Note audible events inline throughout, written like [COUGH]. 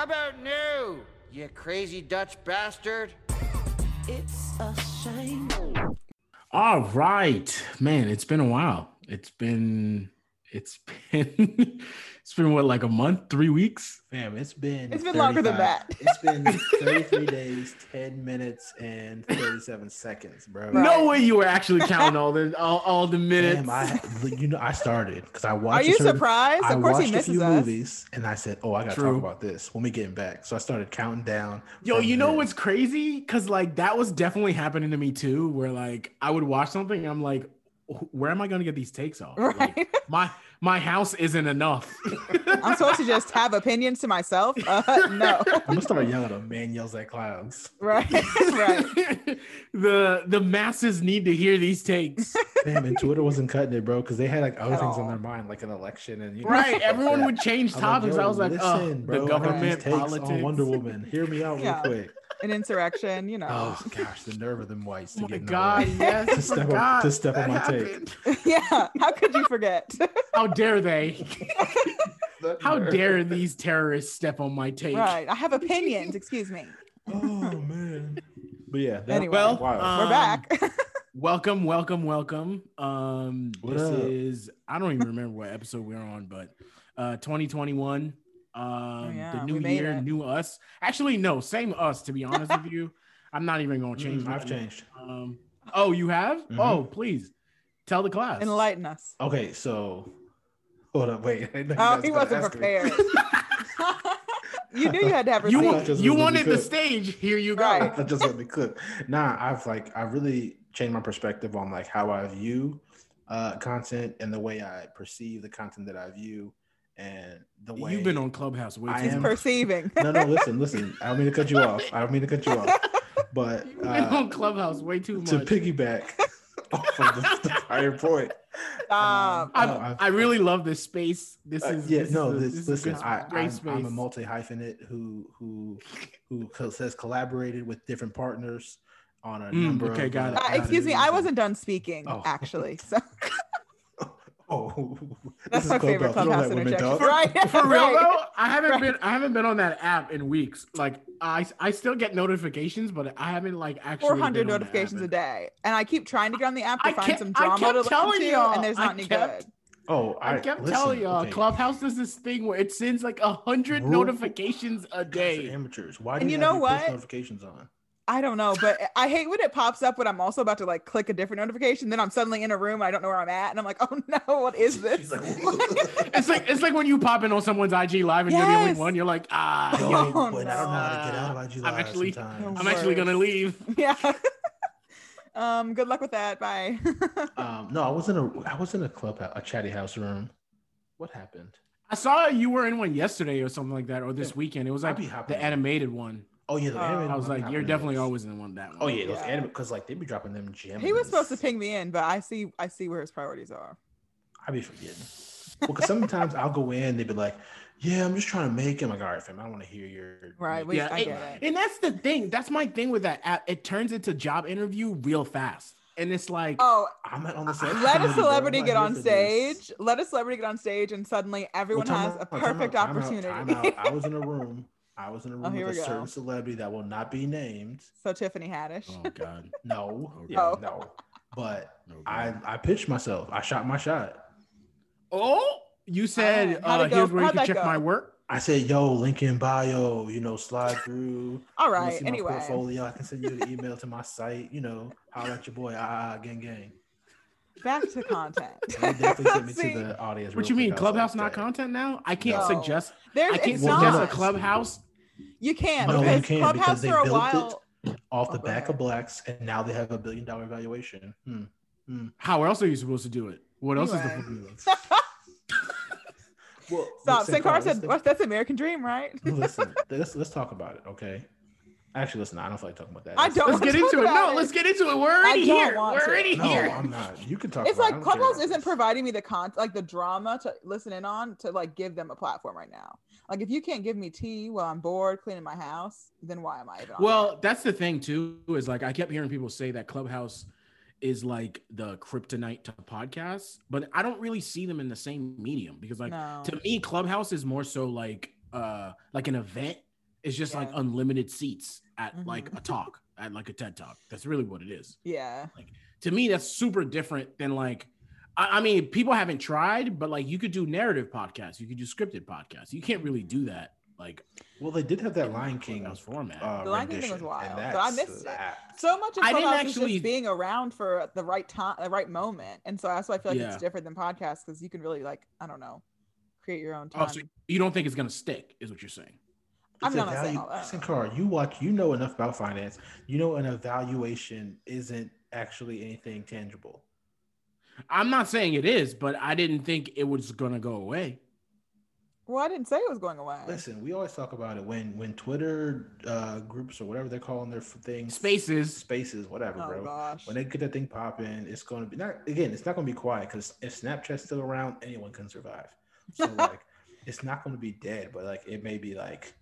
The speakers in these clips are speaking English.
How about new, you crazy Dutch bastard? It's a shame. All right, man. It's been a while. It's been it's [LAUGHS] been it's been what like a month, three weeks. Fam, it's been It's been longer than that. It's been [LAUGHS] 33 days, 10 minutes, and 37 seconds, bro. Right. No way you were actually counting all the all, all the minutes. Damn, I you know I started because I watched. Are watched. you a certain- surprised? I Of course watched he a few us. movies, and I said, "Oh, I gotta True. talk about this when we getting back." So I started counting down. Yo, you know there. what's crazy? Cause like that was definitely happening to me too, where like I would watch something and I'm like, where am I gonna get these takes off? [LAUGHS] Like, Right. my my house isn't enough. [LAUGHS] I'm supposed to just have opinions to myself. Uh, no. I'm gonna start yelling at a man yells at clowns. right. right. [LAUGHS] the the masses need to hear these takes. Damn, and Twitter wasn't cutting it, bro, because they had like other At things on all. their mind, like an election and you know, right. stuff like Everyone would change I'm topics. yo, I was like, oh, listen, the bro, I government, takes politics. on Wonder Woman. Hear me out [LAUGHS] Yeah. real quick. An insurrection, you know. Oh gosh, the nerve of them whites to Oh my get in the god, way. yes. To step on- forgot to step on my take. happened. yeah. How could you forget? How dare they? [LAUGHS] How dare these terrorists step on my take? right. I have opinions. Excuse me. Oh man. But yeah, that, Anyway. Well, wow. uh, We're Um, back. [LAUGHS] Welcome, welcome, welcome. Um, What this up? is I don't even remember what episode we're on, but uh 2021. Um Oh, yeah, the new year, it. new us. Actually, no, same us, to be honest with you. [LAUGHS] I'm not even gonna change Mm, my I've changed. Um oh, you have? Mhm. Oh, please tell the class. Enlighten us. Okay, so hold up, wait. [LAUGHS] I know you Oh, he wasn't prepared. [LAUGHS] you knew you had to have [LAUGHS] you want you wanted the stage. Here you go. Right. just let me cook. Nah, I've like I really changed my perspective on like how I view uh content and the way I perceive the content that I view and the way You've been on Clubhouse way I too He's am- much. perceiving. No, no, listen, listen. I don't mean to cut you off. I don't mean to cut you off. But You've been uh, on Clubhouse way too much. to piggyback off the, the prior point. Stop. [LAUGHS] I, No, I've- really love this space. This Uh, is yeah, this no. is This, this is a listen, good- I, great I'm, space. I'm a multi hyphenate who who who co- says collaborated with different partners on a Mm, number. okay, of, got it. Uh, excuse me, I wasn't done speaking, Oh. actually. So and- [LAUGHS] Oh, [LAUGHS] that's this my is favorite Clubhouse. Clubhouse let interjection. talk? Right. For real right. though, I haven't Right. been I haven't been on that app in weeks. Like I I still get notifications, but I haven't like actually 400 been on the app notifications a day. And I keep trying to get on the app to I find kept- some I drama to listen telling to, y'all, and there's I not any kept- good. Oh, I, kept telling y'all, okay. Clubhouse does this thing where it sends like a hundred notifications a day. amateurs. Why do And you, you know your what? notifications on? I don't know, but I hate when it pops up when I'm also about to like click a different notification. Then I'm suddenly in a room. I don't know where I'm at, and I'm like, oh no, what is this? She's like, [LAUGHS] It's like it's like when you pop in on someone's IG live and you're the only one. You're like, ah, Yo, yo, Oh, but I don't know how to get out no. of IG I'm actually- sometimes. I'm actually gonna leave. [LAUGHS] yeah. um. Good luck with that. Bye. [LAUGHS] Um, no, I was in a I was in a club a chatty house room. What happened? I saw you were in one yesterday or something like that, or this weekend. It was like the animated one. Oh yeah, the Oh. anime I was like, you're definitely hopping in always in one that one. those. Oh yeah, those Yeah. anime because like they'd be dropping them gems. he was supposed to ping me in, but I see. I see where his priorities are. I be forgetting. Well, because sometimes I'll go in, they'd be like, "Yeah, I'm just trying to make it." I'm like, "All right, fam, I don't want to hear your Right, your- yeah, I it- get it. and that's the thing. That's my thing with that app. It turns into job interview real fast, and it's like, Oh, I'm not on the same. let a committee, bro. I'm celebrity get on stage. Let a celebrity get on stage, and suddenly everyone Well, has out, a time out, perfect time out, opportunity. time out. I was in a [LAUGHS] room. I was in a room Oh, with a go. certain celebrity that will not be named. so Tiffany Haddish. oh [LAUGHS] god, No, Oh, yeah, Oh. no. But Oh, I I pitched myself. I shot my shot. oh, you said, Oh, uh, it go? here's where you How'd can check go? my work. I said, "Yo, link in bio. You know, slide [LAUGHS] through. All right. You see my Anyway, portfolio. I can send you the email to my site. You know, holla at your boy. Ah, ah, gang, gang. Back to content. [LAUGHS] Definitely sent me See, to the audience. What you mean, quick. I was Clubhouse not content now? I can't No. suggest. There's I can't suggest not. a Clubhouse. You can No, you because can, Clubhouse because they for a built it. while. off Oh, the go back of blacks, and now they have a billion dollar valuation. Hmm. How else are you supposed to do it? What else is the Anyway. formula? [LAUGHS] Well, Stop. listen, Sankar Carl, said, listen- "What's that's American Dream, right?" listen, [LAUGHS] let's let's talk about it, okay? Actually, listen, I don't feel like talking about that. I don't Let's get into it. No, it. let's get into it. We're already here. We're to. already No, here. I'm not. You can talk. It's about it. Like don't care Clubhouse isn't providing me the con like the drama to listen in on to like give them a platform right now. Like if you can't give me tea while I'm bored cleaning my house, then why am I even on Well, that's the thing too. Is like I kept hearing people say that Clubhouse is like the kryptonite to podcasts, but I don't really see them in the same medium because like No. to me, Clubhouse is more so like uh like an event It's just like unlimited seats at like Mhm. a talk, at like a TED talk. That's really what it is. Yeah. Like To me, that's super different than like. I I mean, people haven't tried, but like you could do narrative podcasts, you could do scripted podcasts. You can't really do that like Well, they did have that Lion King Clubhouse format. uh, The Lion King thing was wild, and but I that missed it. So much of I didn't actually- just being around for the right time, the right moment, and so that's why I feel like Yeah. it's different than podcasts because you can really like I don't know, create your own Oh, so you don't think it's gonna stick, is what you're saying? I'm It's a not saying all that. Listen, Carl, you watch, you know enough about finance. You know an evaluation isn't actually anything tangible. I'm not saying it is, but I didn't think it was gonna go away. well, I didn't say it was going away. Listen, we always talk about it when when Twitter uh, groups or whatever they're calling their thing Spaces. spaces, whatever, oh bro. gosh. When they get that thing popping, it's going to be not again. It's not going to be quiet because if Snapchat's still around, anyone can survive. So [LAUGHS] like, it's not going to be dead, but like it may be like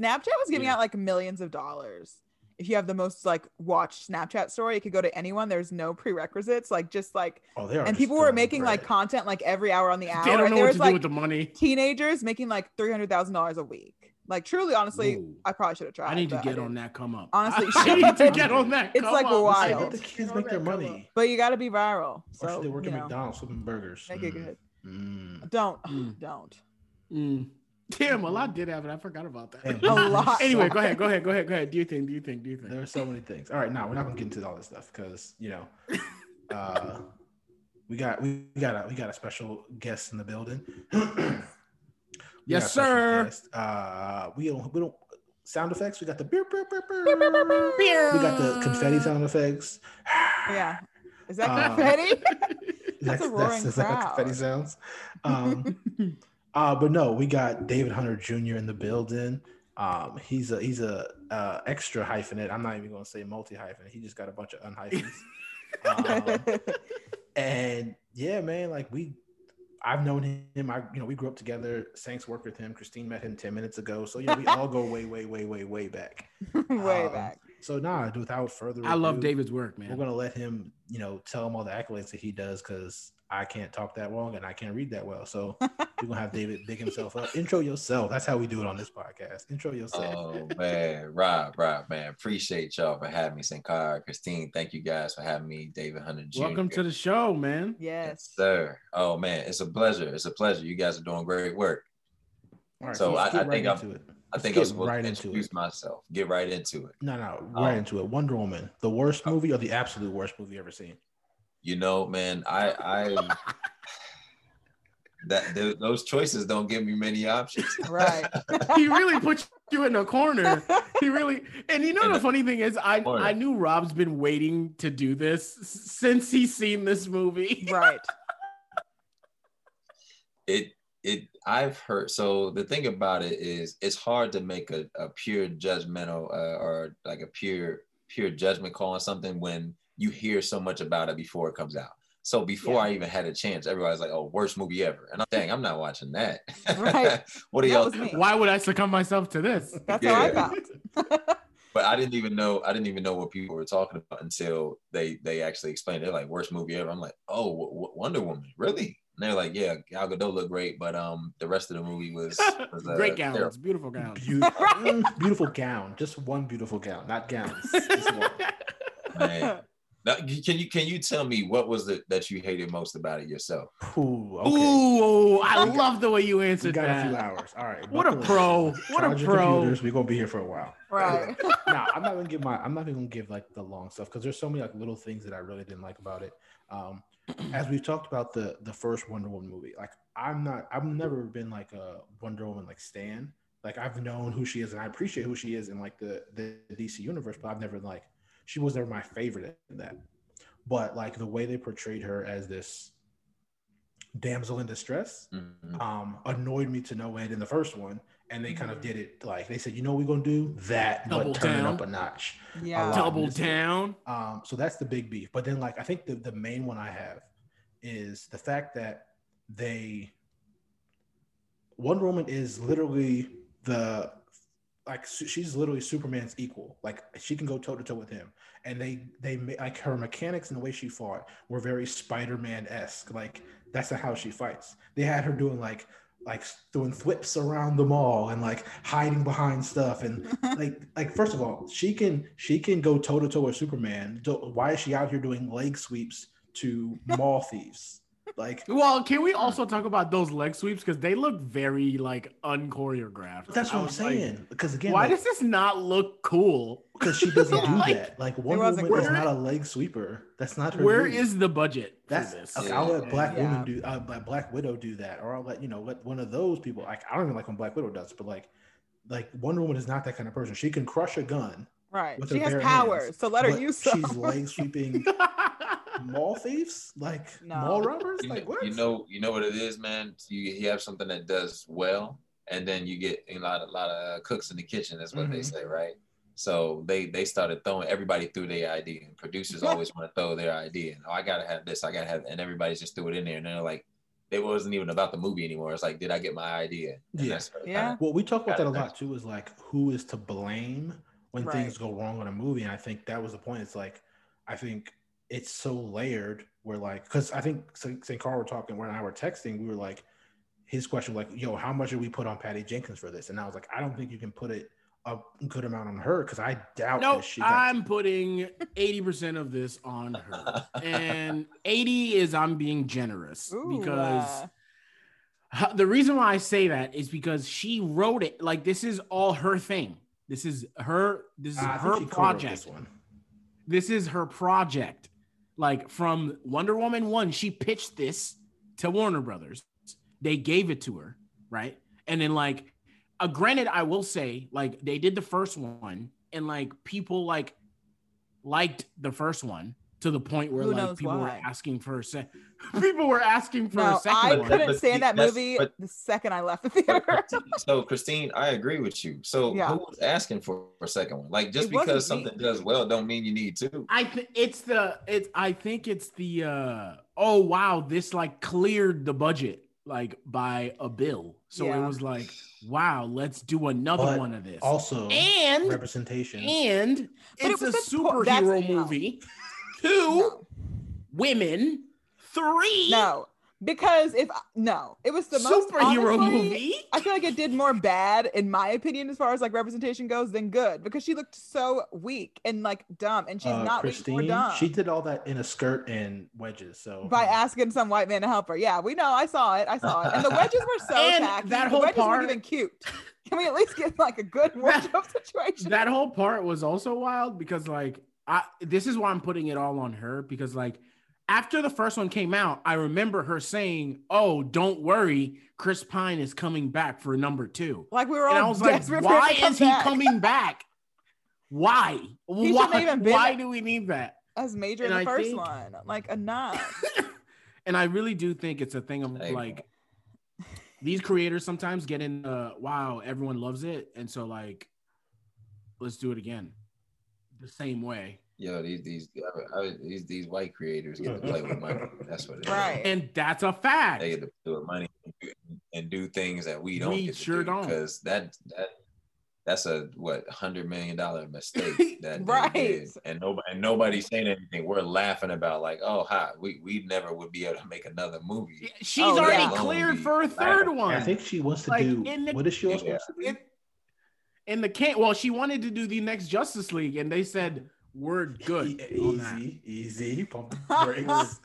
Snapchat was giving Yeah. out like millions of dollars. If you have the most like watched Snapchat story, it could go to anyone. There's no prerequisites, like just like, oh they are. and people were throwing making like content like every hour on the hour. They don't and know there what was to like do with the money. teenagers making like three hundred thousand dollars a week. Like truly, honestly, Whoa. I probably should have tried. I need to get on that come up. Honestly, [LAUGHS] I need to get on that. It's like up. wild. Listen, Wild. let the kids make their money. But you got to be viral. Or So should they work you at know, McDonald's flipping burgers? make it Mm, good. mm. Don't, Mm. don't. Damn, a lot did happen. I forgot about that. Damn. A lot. [LAUGHS] anyway, go ahead, go ahead, go ahead, go ahead. Do you think? Do you think? Do you think? There are so many things. All right, now we're not gonna get into all this stuff because you know, uh, [LAUGHS] we got we got a we got a special guest in the building. [CLEARS THROAT] We got a Yes, sir. guest. Uh, we don't we don't sound effects. We got the beer, beer, beer, beer. We got the confetti sound effects. Yeah. Is that Uh, confetti? [LAUGHS] That's a roaring is that what crowd. confetti sounds. Um, uh, but no, we got David Hunter Jr. in the building. Um, he's a he's a uh, extra hyphenate. I'm not even going to say multi hyphenate. He just got a bunch of unhyphens. [LAUGHS] um, and yeah, man, like we, I've known him. I you know we grew up together. Saints worked with him. Christine met him ten minutes ago. So yeah, we all go way way way way way back. [LAUGHS] Way Um, back. So nah, without further ado, I love David's work, man. we're gonna let him, you know, tell him all the accolades that he does because I can't talk that long and I can't read that well. So [LAUGHS] we're gonna have David big himself up. Intro yourself. That's how we do it on this podcast. Intro yourself. Oh man, Rob, Rob, man, appreciate y'all for having me. Sankara, Christine, thank you guys for having me. David Hunter Jr. Welcome to the show, man. Yes. sir. Oh man, it's a pleasure. It's a pleasure. You guys are doing great work. All right, so let's I- get I think I'm- into it. I think I was get supposed right to into introduce it. myself. Get right into it. No, no, Oh. right um, into it. Wonder Woman, the worst oh. movie or the absolute worst movie ever seen. You know, man, I I [LAUGHS] that th- those choices don't give me many options. [LAUGHS] Right. he really put you in a corner. He really, and you know In the a funny thing is, I corner. I knew Rob's been waiting to do this since he's seen this movie. right. [LAUGHS] it it I've heard so the thing about it is it's hard to make a, a pure judgmental uh, or like a pure pure judgment call on something when you hear so much about it before it comes out. So before Yeah. I even had a chance, everybody's like, "Oh, worst movie ever," and I'm dang, I'm not watching that. Right. [LAUGHS] what are That y'all? Why would I succumb myself to this? That's how I Yeah. felt. [LAUGHS] But I didn't even know I didn't even know what people were talking about until they they actually explained. it. They're like, "Worst movie ever." I'm like, "Oh, w- w- Wonder Woman, really?" And they're like, "Yeah, Gal Gadot looked great, but um, the rest of the movie was, [LAUGHS] was uh, Great gowns, terrible." beautiful gowns. Beautiful, beautiful gown. Just one beautiful gown, not gowns. Just one. Man. Now, can you can you tell me what was the that you hated most about it yourself? Ooh, okay. Ooh, I love the way you we answered got a few hours. All right. What a pro! What a pro! computers. We're gonna be here for a while. right. [LAUGHS] now I'm not gonna give my I'm not even gonna give like the long stuff because there's so many like little things that I really didn't like about it. Um, [CLEARS THROAT] as we've talked about the the first Wonder Woman movie, like I'm not I've never been like a Wonder Woman like Stan. Like I've known who she is and I appreciate who she is in like the the DC universe, but I've never like she was never my favorite in that. But like the way they portrayed her as this damsel in distress Mhm. um annoyed me to no end in the first one and they kind of did it like they said you know we're gonna do that Double but turn it down. up a notch Yeah. lot. Double down. um so that's the big beef but then like i think the, the main one i have is the fact that they wonder woman is literally the like she's literally superman's equal. Like she can go toe to toe with him. And they they like her mechanics and the way she fought were very spider-man-esque. Like that's not how she fights. They had her doing like like doing flips around the mall and like hiding behind stuff. And [LAUGHS] like like first of all she can she can go toe to toe with superman. Why is she out here doing leg sweeps to mall thieves like Well, can we also talk about those leg sweeps because they look very like unchoreographed? that's what i'm was like, saying because again Why like, does this not look cool? because she doesn't [LAUGHS] do Like, that like wonder wasn't woman is not a leg sweeper that's not her Where move. is the budget for That's this? okay, I'll let Black Yeah. Woman do uh, let Black Widow do that, or I'll let you know let one of those people. Like I don't even like when Black Widow does, but like like Wonder Woman is not that kind of person. She can crush a gun. Right. She has bare powers, hands, so let her use some. She's leg sweeping [LAUGHS] mall thieves, like No. mall robbers. You, Like know, what? you know, you know what it is, man. You, you have something that does well, and then you get a lot, a lot of cooks in the kitchen. That's what they Mhm. say, right? So they they started throwing everybody through their idea, and producers [LAUGHS] always want to throw their idea. And oh, I gotta have this, I gotta have, and everybody's just threw it in there, and they're like, it wasn't even about the movie anymore. It's like, did I get my idea? And Yeah. that's Yeah. kinda- Well, we talk about that a lot too. Is like who is to blame when Right. things go wrong in a movie, and I think that was the point. It's like I think it's so layered. Where like, because I think St. St. Carl were talking when I were texting, we were like, his question like, "Yo, how much did we put on Patty Jenkins for this?" And I was like, I don't think you can put it a good amount on her because I doubt No, that she got. I'm putting 80% of this on her. [LAUGHS] and 80 is I'm being generous Ooh, because uh, the reason why I say that is because she wrote it. Like this is all her thing. This is her. This is I think her project. This one. This is her project. Like from Wonder Woman one, she pitched this to Warner Brothers. They gave it to her, right? And then like, uh, granted, I will say like they did the first one, and like people like liked the first one to the point where Who like knows people were asking for a se- [LAUGHS] people were asking for no, a second I one. couldn't But stand that movie but- the second I left the theater. Christine- so Christine, I agree with you. So Yeah. who was asking for a second one? Like just It wasn't because me. something does well, don't mean you need to. I think it's the it's I think it's the uh oh wow this like cleared the budget like by a bill. So Yeah. it was like wow, let's do another But one of this. Also, and representation. and But it it's a was the po- that's- superhero movie. Two no, women, three no, because if no, it was the most superhero honestly, movie. I feel like it did more bad, in my opinion, as far as like representation goes, than good because she looked so weak and like dumb, and she's uh, not weak or Christine, dumb. she did all that in a skirt and wedges. So by asking some white man to help her. Yeah, we know. I saw it. I saw it. And the [LAUGHS] wedges were so And tacky. that the whole wedges part- weren't even cute. Can we at least get like a good [LAUGHS] wardrobe situation? that whole part was also wild because like I this is why I'm putting it all on her because like after the first one came out, I remember her saying, "Oh, don't worry, Chris Pine is coming back for number 2." like we were And all I was like, desperate for him "Why to come is he back coming back? Why? shouldn't Why? even been- Why do we need that?" as major in the I first think- one? Like enough. [LAUGHS] and I really do think it's a thing of I like these creators sometimes get in uh wow, everyone loves it and so like let's do it again. The same way. Yo, these these I, I, these these white creators get to play with money. That's what it is. Right. And that's a fact. They get to play with money and do, and do things that we don't We get to sure do don't. because that that that's a what hundred million dollar mistake [LAUGHS] that they Right. did. and nobody and nobody's saying anything. We're laughing about like, oh, hi, we we never would be able to make another movie. She's Oh, already yeah. cleared for a third one. I think she wants to Like, do. the- what is she also Yeah. supposed to do? It- in the can well, she wanted to do the next Justice League, and they said we're good E- on that. easy, easy. Pump [LAUGHS] brakes.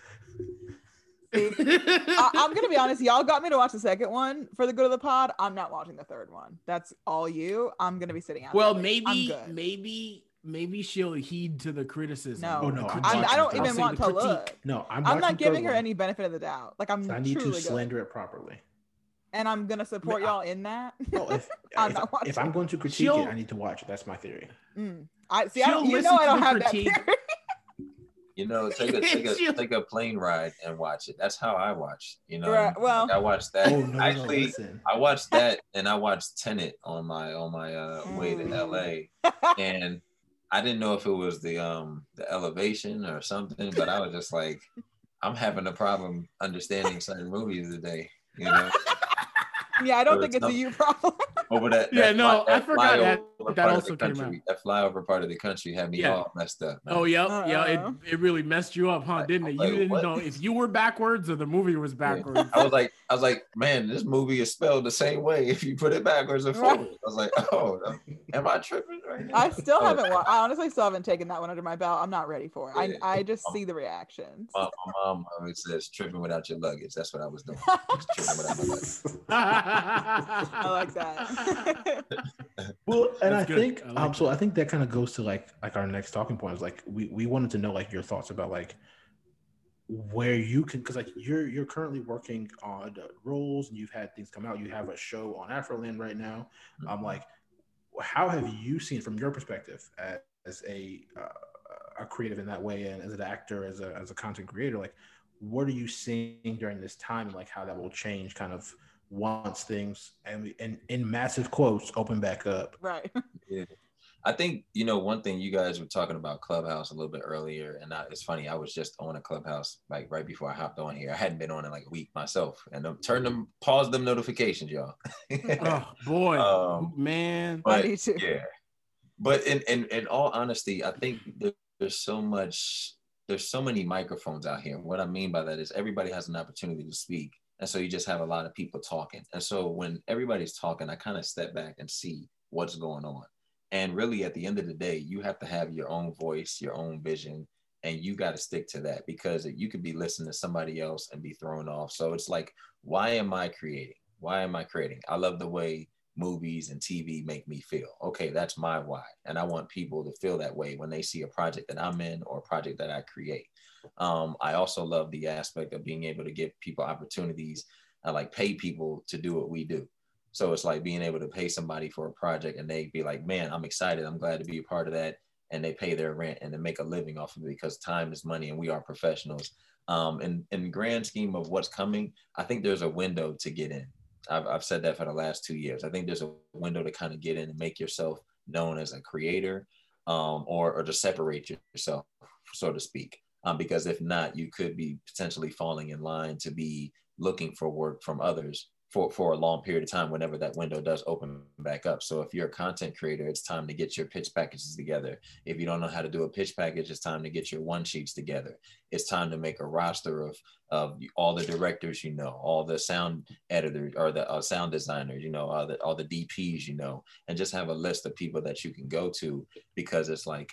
I, I'm gonna be honest. Y'all got me to watch the second one for the good of the pod. I'm not watching the third one. That's all you. I'm gonna be sitting out. well, there. Maybe, maybe, maybe she'll heed to the criticism. No. Oh, no, I'm I'm. I don't even want to critique. look. No, I'm, I'm not giving her one. any benefit of the doubt. Like I'm I need to truly good. slander it properly. And I'm gonna support I- y'all in that. No, if, [LAUGHS] I'm if, not watching. if I'm going to critique She'll- it, I need to watch it. That's my theory. Mm. I see. I don't, you know I don't have critique. that theory. [LAUGHS] You know, take a take a [LAUGHS] take a plane ride and watch it. That's how I watch. You know, Right, well- Like, I watched that. Oh no, no, Actually, listen. I watched that and I watched Tenet on my on my uh, way to Mm. LA, and I didn't know if it was the um the elevation or something, but I was just like, I'm having a problem understanding certain movies today. You know, yeah, I don't think it's a you problem. Over that. Yeah, that no, fly- I forgot that flyover flyover that part of also the came country, that flyover part of the country had me Yeah. all messed up. man. Oh yeah, uh-huh. yeah. Uh-oh. It, it really messed you up, huh? Like, Didn't it? I'm You didn't what? know if you were backwards or the movie was Yeah. backwards. I was like, I was like, man, this movie is spelled the same way if you put it backwards or forward. I was like, oh, am I tripping right now? I still haven't. Wa- I honestly still haven't taken that one under my belt. I'm not ready for it. Yeah. I I just see the reactions. My, my mom always says tripping without your luggage. That's what I was doing. [LAUGHS] Just tripping without my luggage. I like that. [LAUGHS] Well, and That's I good. think I like um, so. I think that kind of goes to like like our next talking point is like we we wanted to know like your thoughts about like where you can because like you're you're currently working on roles and you've had things come out. You have a show on Afroland right now. Mm-hmm. I'm like, how have you seen from your perspective as, as a uh, a creative in that way and as an actor as a as a content creator like what are you seeing during this time and like how that will change kind of once things and we, and in massive quotes open back up right. [LAUGHS] Yeah. I think you know one thing you guys were talking about Clubhouse a little bit earlier, and I, it's funny. I was just on a Clubhouse like right before I hopped on here. I hadn't been on in like a week myself, and um, turn them, pause them notifications, y'all. [LAUGHS] [LAUGHS] oh boy, Um, man. I but need to. yeah, but in, in in all honesty, I think there's so much, there's so many microphones out here. What I mean by that is everybody has an opportunity to speak, and so you just have a lot of people talking. And so when everybody's talking, I kind of step back and see what's going on. And really, at the end of the day, you have to have your own voice, your own vision, and you got to stick to that because you could be listening to somebody else and be thrown off. So it's like, why am I creating? Why am I creating? I love the way movies and TV make me feel. Okay, that's my why. And I want people to feel that way when they see a project that I'm in or a project that I create. Um, I also love the aspect of being able to give people opportunities, I like pay people to do what we do. So it's like being able to pay somebody for a project and they be like, man, I'm excited. I'm glad to be a part of that. And they pay their rent and they make a living off of it because time is money and we are professionals. Um, and in grand scheme of what's coming, I think there's a window to get in. I've, I've said that for the last two years. I think there's a window to kind of get in and make yourself known as a creator um, or, or to separate yourself, so to speak. Um, because if not, you could be potentially falling in line to be looking for work from others for, for a long period of time whenever that window does open back up. So if you're a content creator, it's time to get your pitch packages together. If you don't know how to do a pitch package, it's time to get your one sheets together. It's time to make a roster of, of all the directors you know, all the sound editors or the uh, sound designers, you know, all the, all the DPs you know, and just have a list of people that you can go to because it's like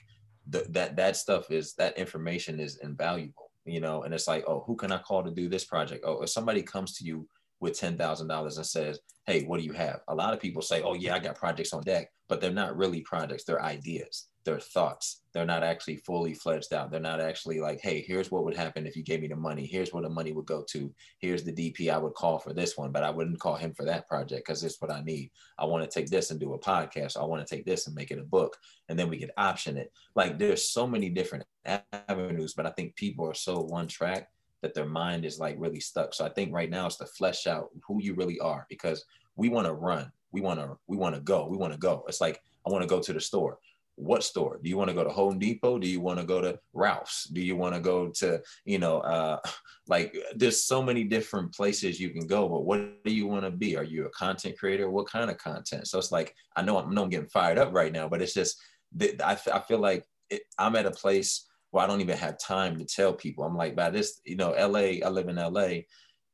the, that that stuff is that information is invaluable, you know, and it's like, oh, who can I call to do this project? Oh, if somebody comes to you with $10,000 and says, Hey, what do you have? A lot of people say, Oh, yeah, I got projects on deck, but they're not really projects. They're ideas, they're thoughts. They're not actually fully fledged out. They're not actually like, Hey, here's what would happen if you gave me the money. Here's where the money would go to. Here's the DP I would call for this one, but I wouldn't call him for that project because it's what I need. I want to take this and do a podcast. I want to take this and make it a book, and then we could option it. Like, there's so many different avenues, but I think people are so one track that their mind is like really stuck. So I think right now it's to flesh out who you really are because we want to run. We want to we want to go. We want to go. It's like I want to go to the store. What store? Do you want to go to Home Depot? Do you want to go to Ralph's? Do you want to go to, you know, uh [LAUGHS] like there's so many different places you can go, but what do you want to be? Are you a content creator? What kind of content? So it's like I know I'm, I know I'm getting fired up right now, but it's just I, I feel like it, I'm at a place where I don't even have time to tell people. I'm like, by this, you know, LA, I live in LA,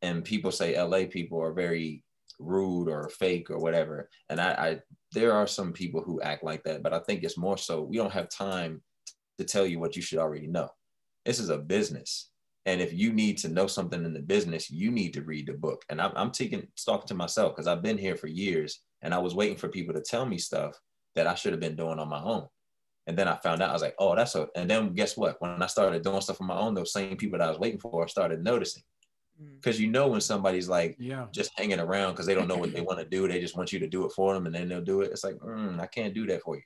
and people say LA people are very rude or fake or whatever. And I, I there are some people who act like that, but I think it's more so we don't have time to tell you what you should already know. This is a business. And if you need to know something in the business, you need to read the book. And I'm, I'm taking talking to myself because I've been here for years and I was waiting for people to tell me stuff that I should have been doing on my own. And then I found out, I was like, oh, that's a, and then guess what? When I started doing stuff on my own, those same people that I was waiting for started noticing. Mm. Because you know, when somebody's like Yeah. just hanging around because they don't know what they [LAUGHS] want to do, they just want you to do it for them and then they'll do it. It's like, mm, I can't do that for you.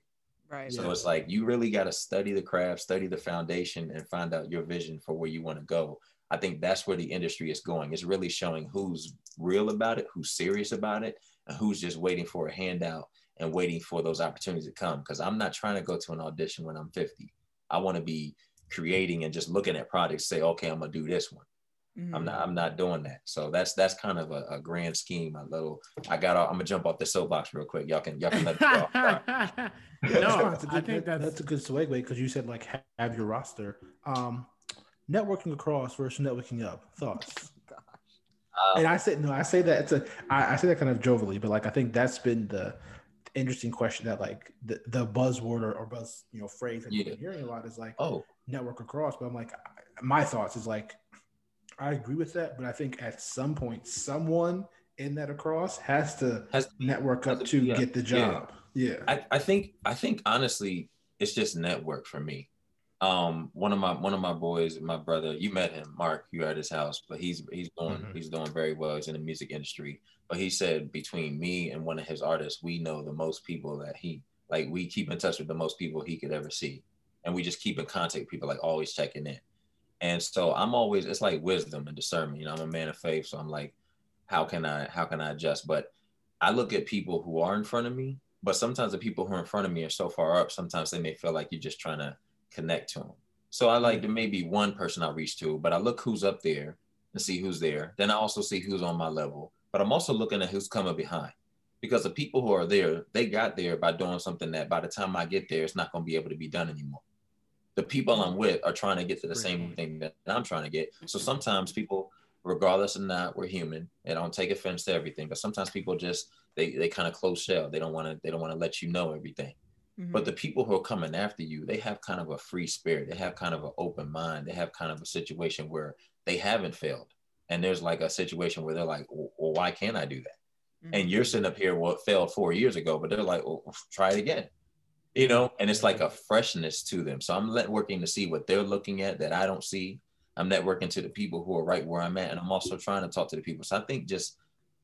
Right. So it's like you really got to study the craft, study the foundation, and find out your vision for where you want to go. I think that's where the industry is going. It's really showing who's real about it, who's serious about it, and who's just waiting for a handout and waiting for those opportunities to come. Because I'm not trying to go to an audition when I'm 50. I want to be creating and just looking at projects, say, okay, I'm gonna do this one. I'm not I'm not doing that. So that's that's kind of a, a grand scheme. A little I got I'm gonna jump off the soapbox real quick. Y'all can y'all can let me go. [LAUGHS] That's no, fine. It's a I good- think that's, that's a good segue because you said like have your roster. Um, networking across versus networking up. Thoughts? Uh, and I say no, I say that it's a I, I say that kind of jovially, but like I think that's been the interesting question that like the, the buzzword or, or buzz you know phrase that you've been hearing a lot is like oh, network across. But I'm like my thoughts is like I agree with that, but I think at some point someone in that across has to has network has up to- to yeah, get the yeah. job. Yeah. I, I think I think honestly it's just network for me. Um, one of my one of my boys, my brother, you met him, Mark. You at his house, but he's he's doing Mhm. he's doing very well. He's in the music industry. But he said between me and one of his artists, we know the most people that he like. We keep in touch with the most people he could ever see, and we just keep in contact. with People like always checking in, and so I'm always it's like wisdom and discernment. You know, I'm a man of faith, so I'm like, how can I how can I adjust? But I look at people who are in front of me, but sometimes the people who are in front of me are so far up. Sometimes they may feel like you're just trying to connect to them. So I like there may be one person I reach to, but I look who's up there and see who's there. Then I also see who's on my level, but I'm also looking at who's coming behind. Because the people who are there, they got there by doing something that by the time I get there, it's not going to be able to be done anymore. The people I'm with are trying to get to the same thing that I'm trying to get. So mm-hmm. sometimes people, regardless of not, we're human. They don't take offense to everything, but sometimes people just they they kind of close shell. They don't want to they don't want to let you know everything. Mhm. But the people who are coming after you, they have kind of a free spirit. They have kind of an open mind. They have kind of a situation where they haven't failed. And there's like a situation where they're like, well, why can't I do that? Mhm. And you're sitting up here, well, it failed four years ago, but they're like, well, try it again. You know, and it's like a freshness to them. So I'm networking to see what they're looking at that I don't see. I'm networking to the people who are right where I'm at. And I'm also trying to talk to the people. So I think just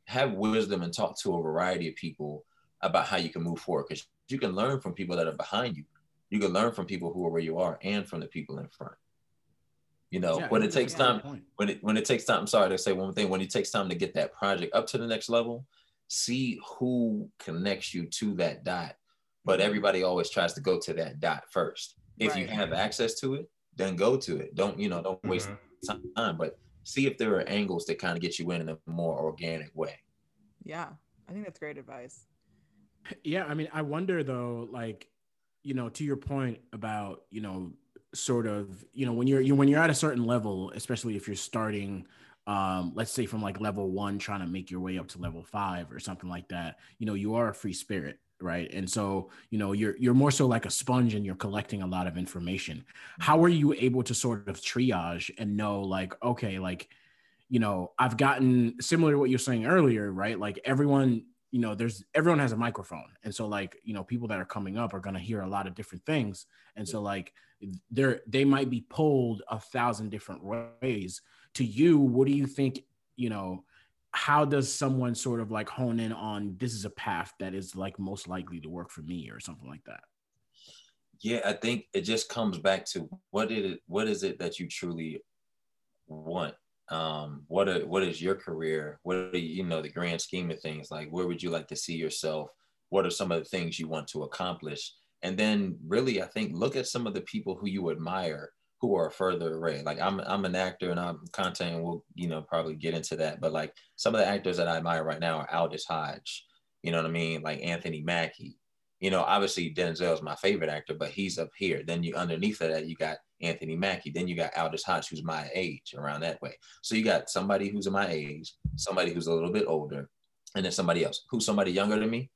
have wisdom and talk to a variety of people about how you can move forward because you can learn from people that are behind you. You can learn from people who are where you are and from the people in front. You know, Yeah, when it takes time, when it when it takes time, I'm sorry to say one more thing. When it takes time to get that project up to the next level, see who connects you to that dot. But mm-hmm. everybody always tries to go to that dot first. If you have access to it, then go to it. Don't you know? Don't mm-hmm. waste time. But see if there are angles that kind of get you in in a more organic way. yeah, I think that's great advice. Yeah, I mean, I wonder though, like, you know, to your point about, you know, sort of, you know, when you're you when you're at a certain level, especially if you're starting, um, let's say from like level one, trying to make your way up to level five or something like that, you know, you are a free spirit, right? And so, you know, you're you're more so like a sponge and you're collecting a lot of information. How are you able to sort of triage and know, like, okay, like, you know, I've gotten similar to what you're saying earlier, right? Like everyone you know there's everyone has a microphone. And so like you know people that are coming up are going to hear a lot of different things. And so like they're they might be pulled a thousand different ways. To you what do you think you know how does someone sort of like hone in on this is a path that is like most likely to work for me or something like that? Yeah, I think it just comes back to what it what is it that you truly want? Um, what are, what is your career? What are you know the grand scheme of things? Like where would you like to see yourself? What are some of the things you want to accomplish? And then really, I think look at some of the people who you admire who are further away. Like I'm I'm an actor and I'm content and we'll, you know, probably get into that. But like some of the actors that I admire right now are Aldis Hodge, you know what I mean? Like Anthony Mackie, you know, obviously Denzel's my favorite actor, but he's up here. Then you underneath of that, you got Anthony Mackie. Then you got Aldis Hodge, who's my age, around that way. So you got somebody who's in my age, somebody who's a little bit older, and then somebody else. Who's somebody younger than me?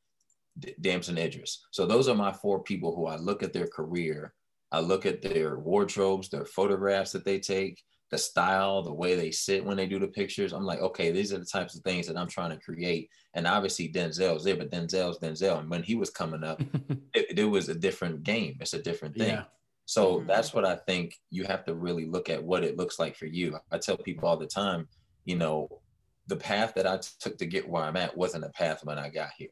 D- Damson Idris. So those are my four people who I look at their career. I look at their wardrobes, their photographs that they take, the style, the way they sit when they do the pictures. I'm like, okay, these are the types of things that I'm trying to create. And obviously Denzel's there, but Denzel's Denzel. And when he was coming up, [LAUGHS] it, it was a different game. It's a different thing. yeah So Mhm. that's what I think you have to really look at what it looks like for you. I tell people all the time, you know, the path that I took to get where I'm at wasn't a path when I got here.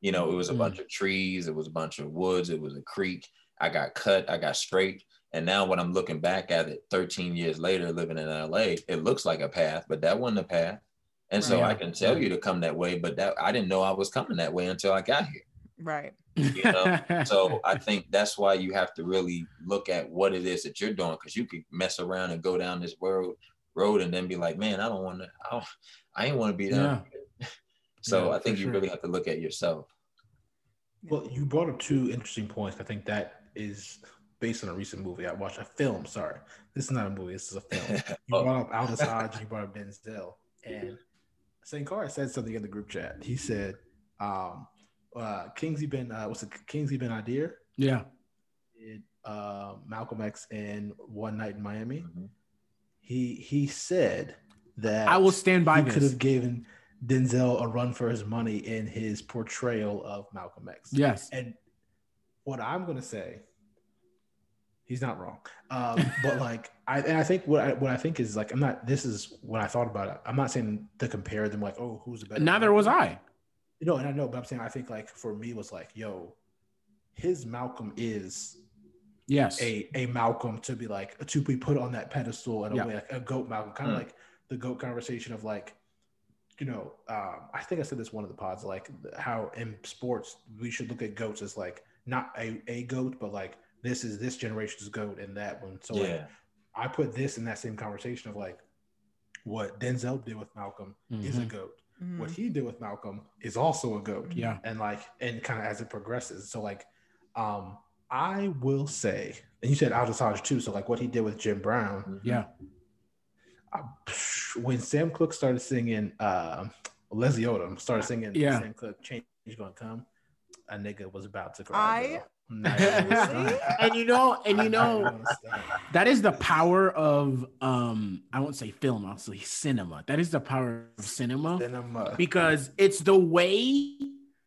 You know, it was a Mm. bunch of trees, it was a bunch of woods, it was a creek. I got cut, I got scraped. And now when I'm looking back at it 13 years later, living in LA, it looks like a path, but that wasn't a path. And so I can tell you to come that way, but that I didn't know I was coming that way until I got here Right. You know? [LAUGHS] so I think that's why you have to really look at what it is that you're doing because you could mess around and go down this road road and then be like, man, I don't want to. I, I ain't want to be down. here." [LAUGHS] so Yeah, I think you sure. really have to look at yourself. Well, you brought up two interesting points. I think that is based on a recent movie I watched. A film, sorry. This is not a movie, this is a film. [LAUGHS] You Oh. brought up Aldis Hodge, you brought up Denzel. And Sankara said something in the group chat. He said, um, uh, Kingsley Ben, uh, what's it, Kingsley Ben Adir Yeah. did uh, Malcolm X in One Night in Miami. Mhm. He he said that I will stand by he could have given Denzel a run for his money in his portrayal of Malcolm X. Yes. And what I'm gonna say, he's not wrong. Um, [LAUGHS] but like I and I think what I what I think is like I'm not. This is what I thought about it. I'm not saying to compare them like oh who's the better. Neither was I. You know, and I know, but I'm saying I think like for me was like yo, his Malcolm is Yes. a a Malcolm to be like to be put on that pedestal in a Yeah. way like a goat Malcolm, kind of Mm. like the goat conversation of like, you know, um, I think I said this one of the pods like how in sports we should look at goats as like not a a goat, but like this is this generation's goat and that one. So like yeah, I put this in that same conversation of like what Denzel did with Malcolm is a Mhm. goat. Mhm. What he did with Malcolm is also a goat Yeah. and like and kind of as it progresses. So like um I will say, and you said Aldis Hodge too. So like what he did with Jim Brown, Yeah. uh, when Sam Cooke started singing, uh, Leslie Odom started singing, Yeah. Sam Cooke, change gonna come. A nigga was about to cry. I- bro. Not even gonna Really? stunt. and you know, and you know, even gonna stunt. that is the power of um, I won't say film, I'll say cinema. That is the power of cinema. Uh, because it's the way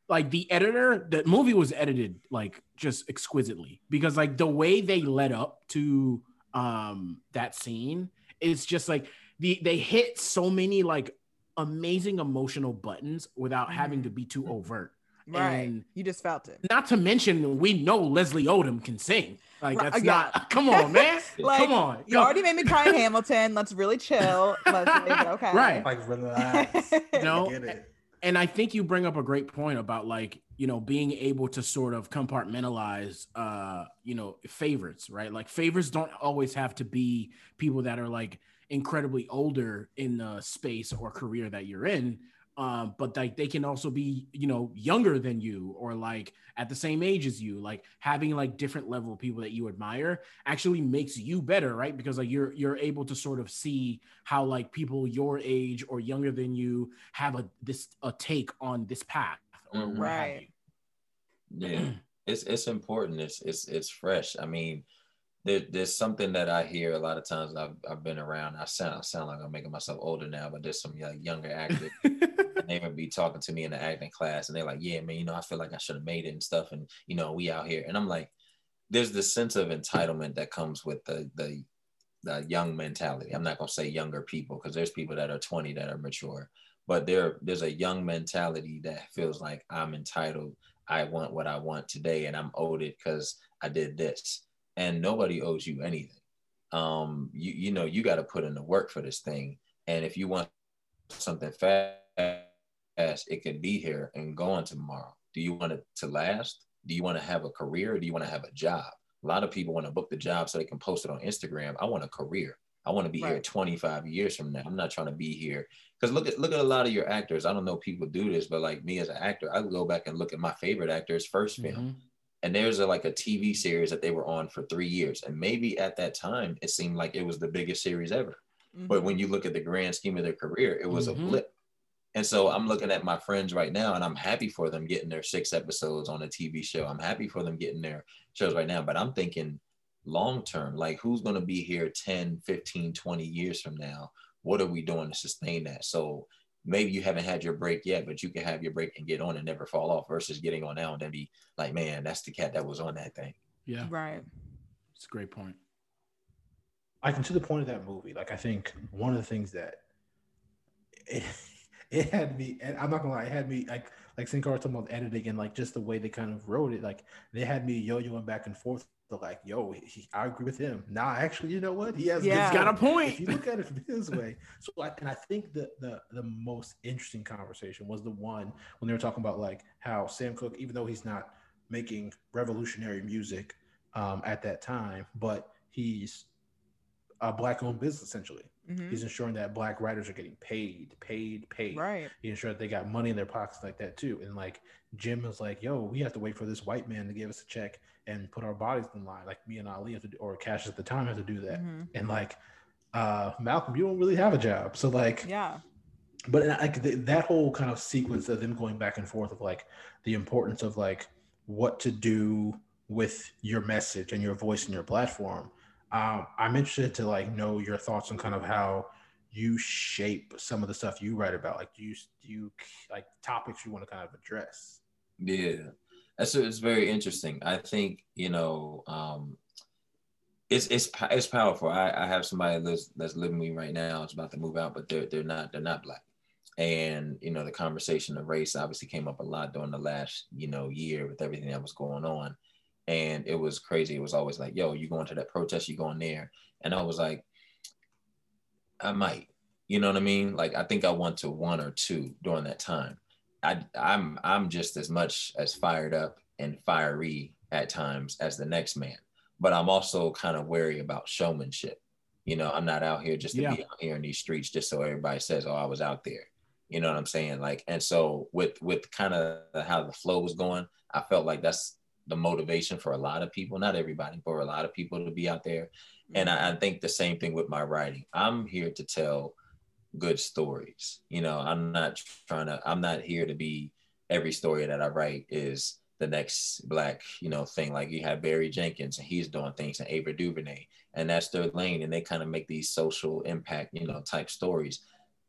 like the editor the movie was edited like just exquisitely because like the way they led up to um that scene is just like the they hit so many like amazing emotional buttons without having to be too overt Right. and- you just felt it. not to mention we know leslie odom can sing like that's yeah. not [LAUGHS] come on man [LAUGHS] Like, come on You already made me cry in Hamilton. Let's really chill. Let's [LAUGHS] okay. Right. like relax. No, I get it. and I think you bring up a great point about like you know being able to sort of compartmentalize uh you know favorites right like favorites don't always have to be people that are like incredibly older in the space or career that you're in um but like they can also be you know younger than you or like at the same age as you like having like different level of people that you admire actually makes you better right because like you're you're able to sort of see how like people your age or younger than you have a this a take on this path or Mhm. Right. yeah. [CLEARS THROAT] It's it's important. It's it's it's fresh. I mean, there, there's something that I hear a lot of times. I've I've been around. I sound I sound like I'm making myself older now, but there's some like younger actors. [LAUGHS] they would be talking to me in the acting class and they're like, yeah, man, you know, I feel like I should have made it and stuff. And, you know, we out here. And I'm like, there's this sense of entitlement that comes with the, the, the young mentality. I'm not going to say younger people because there's people that are 20 that are mature, but there, there's a young mentality that feels like I'm entitled. I want what I want today and I'm owed it because I did this. And nobody owes you anything. Um, you, you know, you got to put in the work for this thing. And if you want something fast, it could be here and gone tomorrow. Do you want it to last? Do you want to have a career? Or do you want to have a job? A lot of people want to book the job so they can post it on Instagram. I want a career. I want to be here 25 years from now. I'm not trying to be here because look at look at a lot of your actors. I don't know people do this, but like me as an actor, I go back and look at my favorite actor's first film Mhm. And there's a, like a TV series that they were on for three years, and maybe at that time it seemed like it was the biggest series ever. But when you look at the grand scheme of their career, it was Mhm. a blip. And so I'm looking at my friends right now, and I'm happy for them getting their six episodes on a TV show. I'm happy for them getting their shows right now, but I'm thinking long term, like who's going to be here 10, 15, 20 years from now? What are we doing to sustain that? So maybe you haven't had your break yet, but you can have your break and get on and never fall off versus getting on now and then be like, man, that's the cat that was on that thing. yeah right. it's a great point I can to the point of that movie, like I think one of the things that it, [LAUGHS] it had me, and I'm not gonna lie, it had me like like Sankara was talking about editing and like just the way they kind of wrote it, like they had me yo-yoing back and forth. To like, yo, he, I agree with him. Nah, actually, you know what? He has Yeah. He's got a point. If you look at it [LAUGHS] from his way, so I, and I think the the the most interesting conversation was the one when they were talking about like how Sam Cooke, even though he's not making revolutionary music um, at that time, but he's a black owned business essentially. Mhm. He's ensuring that black writers are getting paid, paid, paid. Right. He ensured they got money in their pockets like that too. And like Jim was like, "Yo, we have to wait for this white man to give us a check and put our bodies in line. Like me and Ali have to, do, or Cash at the time have to do that. Mhm. And like uh Malcolm, you don't really have a job, so like Yeah. but like th- that whole kind of sequence of them going back and forth of like the importance of like what to do with your message and your voice and your platform um, i'm interested to like know your thoughts on kind of how you shape some of the stuff you write about like do you do you like topics you want to kind of address Yeah, that's it's very interesting. I think you know, um, it's it's it's powerful. I, I have somebody that's that's living with me right now. It's about to move out, but they're they're not they're not black. And you know, the conversation of race obviously came up a lot during the last you know year with everything that was going on, and it was crazy. It was always like, "Yo, you going to that protest? You going there?" And I was like, I might. You know what I mean? Like I think I went to one or two during that time. I I'm I'm just as much as fired up and fiery at times as the next man, but I'm also kind of wary about showmanship. You know, I'm not out here just to Yeah. be out here in these streets just so everybody says, "Oh, I was out there." You know what I'm saying? Like, and so with with kind of how the flow was going, I felt like that's the motivation for a lot of people, not everybody, but for a lot of people to be out there. And I, I mm-hmm. think the same thing with my writing. I'm here to tell good stories. You know, I'm not trying to, I'm not here to be every story that I write is the next black, you know, thing. Like you have Barry Jenkins and he's doing things and Ava DuVernay and that's their lane. And they kind of make these social impact, you know, type stories.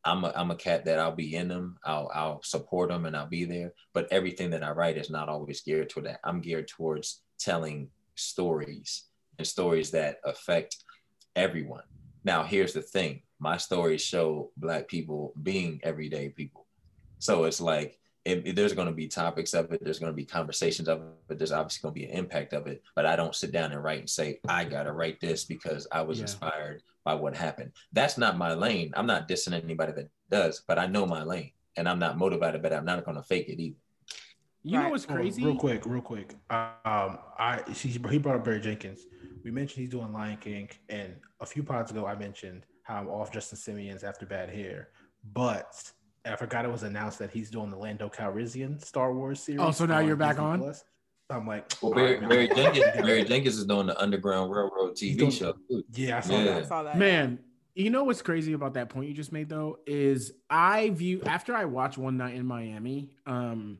I'm a, I'm a cat that I'll be in them. I'll, I'll support them and I'll be there. But everything that I write is not always geared toward that. I'm geared towards telling stories and stories that affect everyone. Now, here's the thing my stories show Black people being everyday people. So it's like, if, if there's going to be topics of it, there's going to be conversations of it, But there's obviously going to be an impact of it. But I don't sit down and write and say, I got to write this because I was Yeah. inspired by what happened. That's not my lane. I'm not dissing anybody that does, but I know my lane and I'm not motivated, but I'm not going to fake it either. You know Right. what's Hold on, crazy? real quick real quick um i he, he brought up barry jenkins we mentioned he's doing lion king and a few pods ago i mentioned how i'm off justin simien's after bad hair but i forgot it was announced that he's doing the lando calrissian star wars series Oh, so now you're back Disney on? Plus. I'm like Well, all Barry, right. Barry Jenkins, Yeah. [LAUGHS] Barry Jenkins is doing the Underground Railroad TV doing- show. too. yeah i saw Yeah. I saw that. Man, you know what's crazy about that point you just made though is I view after I watched One Night in Miami, um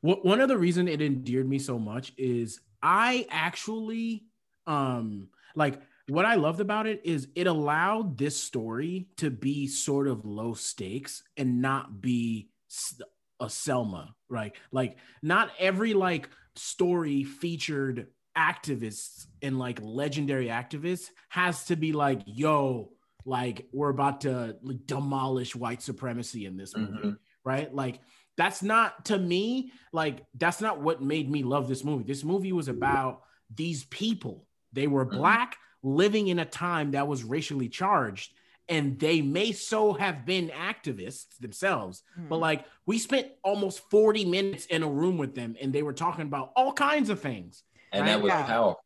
wh- one of the reason it endeared me so much is I actually um like what I loved about it is it allowed this story to be sort of low stakes and not be s- a Selma, right? Like not every like story featured activists and like legendary activists has to be like, yo, like we're about to like, demolish white supremacy in this movie, Mhm. right? Like that's not to me, like that's not what made me love this movie. This movie was about these people. They were Mhm. black living in a time that was racially charged and they may so have been activists themselves but Mhm. like we spent almost 40 minutes in a room with them and they were talking about all kinds of things And Right? that was Yeah. powerful.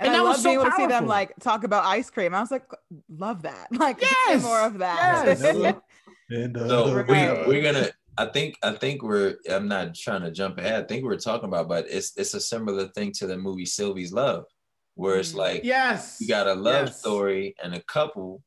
And, And I that was love so being able to see them like talk about ice cream. I was like, love that. [LAUGHS] Like, Yes! more of that. Yes! [LAUGHS] and uh, So we, we're gonna. I think. I think we're. I'm not trying to jump ahead. I think we're talking about, but it's it's a similar thing to the movie Sylvie's Love, where it's Mm. like yes you got a love Yes. story and a couple,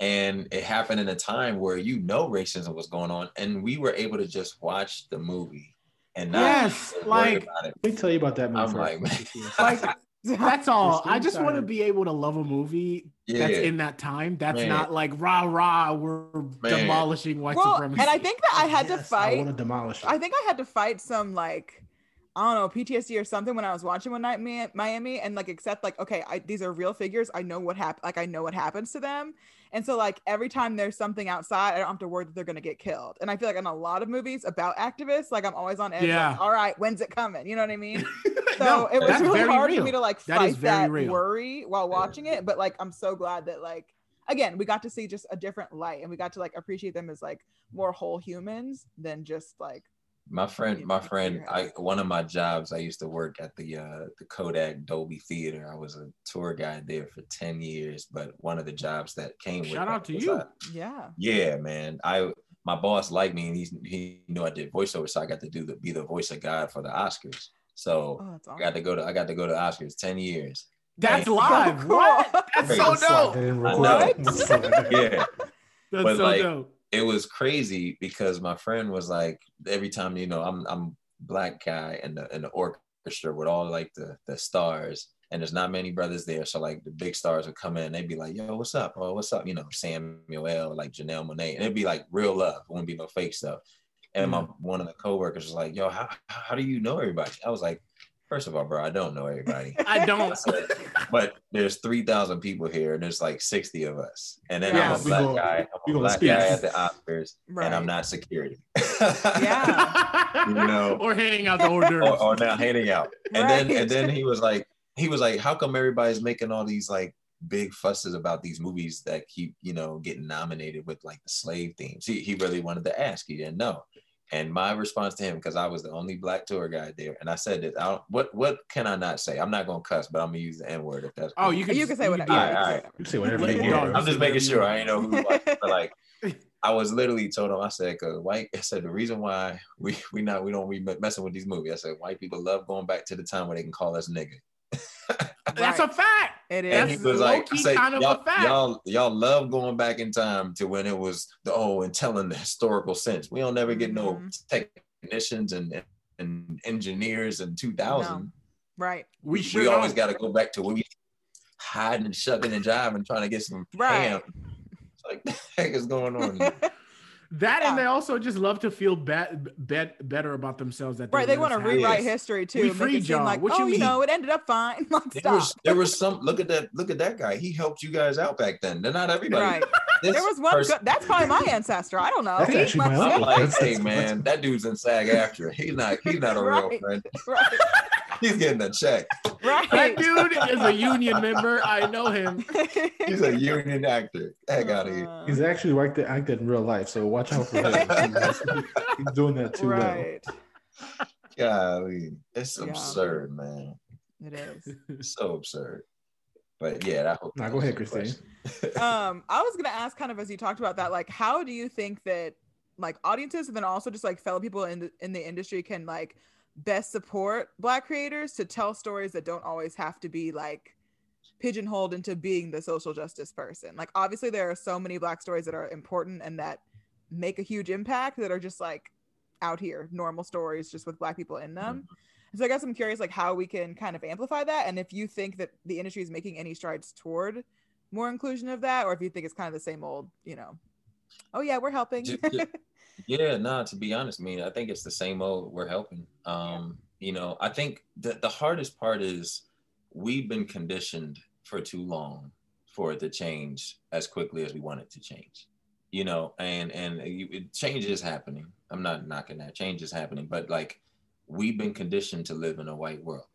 and it happened in a time where you know racism was going on, and we were able to just watch the movie and not Yes, worry like- about it. let me tell you about that movie I'm first. like, [LAUGHS] like [LAUGHS] that's all i just want to be able to love a movie that's in that time that's Man. not like rah rah we're demolishing white well, supremacy and I think that I had to Yes, I fight. want to demolish it. I think I had to fight some like I don't know PTSD or something when I was watching one night Miami and like accept like okay I, these are real figures I know what happened like I know what happens to them. And so like every time there's something outside I don't have to worry that they're gonna get killed. And I feel like in a lot of movies about activists like I'm always on edge Yeah. like, all right when's it coming? You know what I mean? [LAUGHS] So No, it was that's really hard real. for me to like fight very that worry while watching it but like I'm so glad that like again we got to see just a different light and we got to like appreciate them as like more whole humans than just like My friend, my friend, I one of my jobs, I used to work at the uh the Kodak Dolby Theater. I was a tour guide there for 10 years, but one of the jobs that came Shout that out to you. I- Yeah. yeah, man. I my boss liked me and he he knew I did voiceover, so I got to do the be the voice of God for the Oscars. So Oh, that's I got to go to I got to go to Oscars 10 years. That's Hey. live. [LAUGHS] cool. What? That's so Crazy. dope. That didn't I record. know. [LAUGHS] Yeah. That's But, so like, dope. It was crazy because my friend was like every time you know I'm I'm black guy in the in the orchestra with all like the the stars and there's not many brothers there so like the big stars would come in they'd be like yo what's up? Oh what's up? You know Samuel like Janelle Monáe and it'd be like real love. It wouldn't be no fake stuff. And my mm. one of the coworkers was like yo how how do you know everybody? I was like first of all bro I don't know everybody [LAUGHS] I don't. but there's 3,000 people here and there's like 60 of us. And then Yeah, I'm a black gonna- guy. I'm a black speak. guy at the Oscars and I'm not security. [LAUGHS] Yeah. You know. or handing out the hors d'oeuvres. or, or now handing out. And then and then he was like, he was like, how come everybody's making all these like big fusses about these movies that keep, you know, getting nominated with like the slave themes? He he really wanted to ask. He didn't know. And my response to him, because I was the only black tour guide there, and I said that I don't, what what can I not say? I'm not gonna cuss, but I'm gonna use the N word if that's Oh, cool. you can You can say whatever. do All right, all right. You say whatever Let you want. I'm just making sure I ain't know who was, but [LAUGHS] like. I was literally told him, I said, cause white, I said the reason why we we not we don't we messing with these movies. I said white people love going back to the time where they can call us nigga. [LAUGHS] That's a fact. It is. And he was like, I low-key said, kind of a y'all, fact. y'all y'all love going back in time to when it was the oh and telling the historical sense. We don't never get no Mhm. technicians and and engineers in 2000. No. Right. We We, should always got to go back to when we hiding and shucking and jiving trying to get some Right. ham. It's like [LAUGHS] the heck is going on? [LAUGHS] here? that, Yeah. and they also just love to feel bad, bet better about themselves. That right. They want to rewrite this. history too. We make it freed y'all. like, What oh, you you mean? know, it ended up fine. [LAUGHS] Like, There stop. was there was some look at that look at that guy. He helped you guys out back then. They're not everybody. Right. [LAUGHS] This There was one person- good. That's probably my ancestor. I don't know. That's actually my I'm uncle. like, That's- hey that's- man, that dude's in SAG-AFTRA. He's not he's not a real friend. [LAUGHS] right. [LAUGHS] He's getting a check. That dude is a union member. I know him. [LAUGHS] He's a union actor. Heck out of here. Uh, He's actually like the actor in real life, so watch out for him. He's doing that too well. right. Golly. It's Yeah. absurd, man. It's so absurd. But yeah, I hope. Nah, go ahead, Christine. [LAUGHS] um i was gonna ask kind of as you talked about that like how do you think that like audiences and then also just like fellow people in the in the industry can like best support black creators to tell stories that don't always have to be like pigeonholed into being the social justice person like obviously there are so many black stories that are important and that make a huge impact that are just like out here normal stories just with black people in them so i guess i'm curious like how we can kind of amplify that and if you think that the industry is making any strides toward more inclusion of that or if you think it's kind of the same old you know oh yeah we're helping [LAUGHS] Yeah, no, to be honest, I mean, I think it's the same old we're helping. Um, you know, I think the, the hardest part is we've been conditioned for too long for it to change as quickly as we want it to change. You know, and and you- it, change is happening. I'm not knocking that. Change is happening, but like we've been conditioned to live in a white world.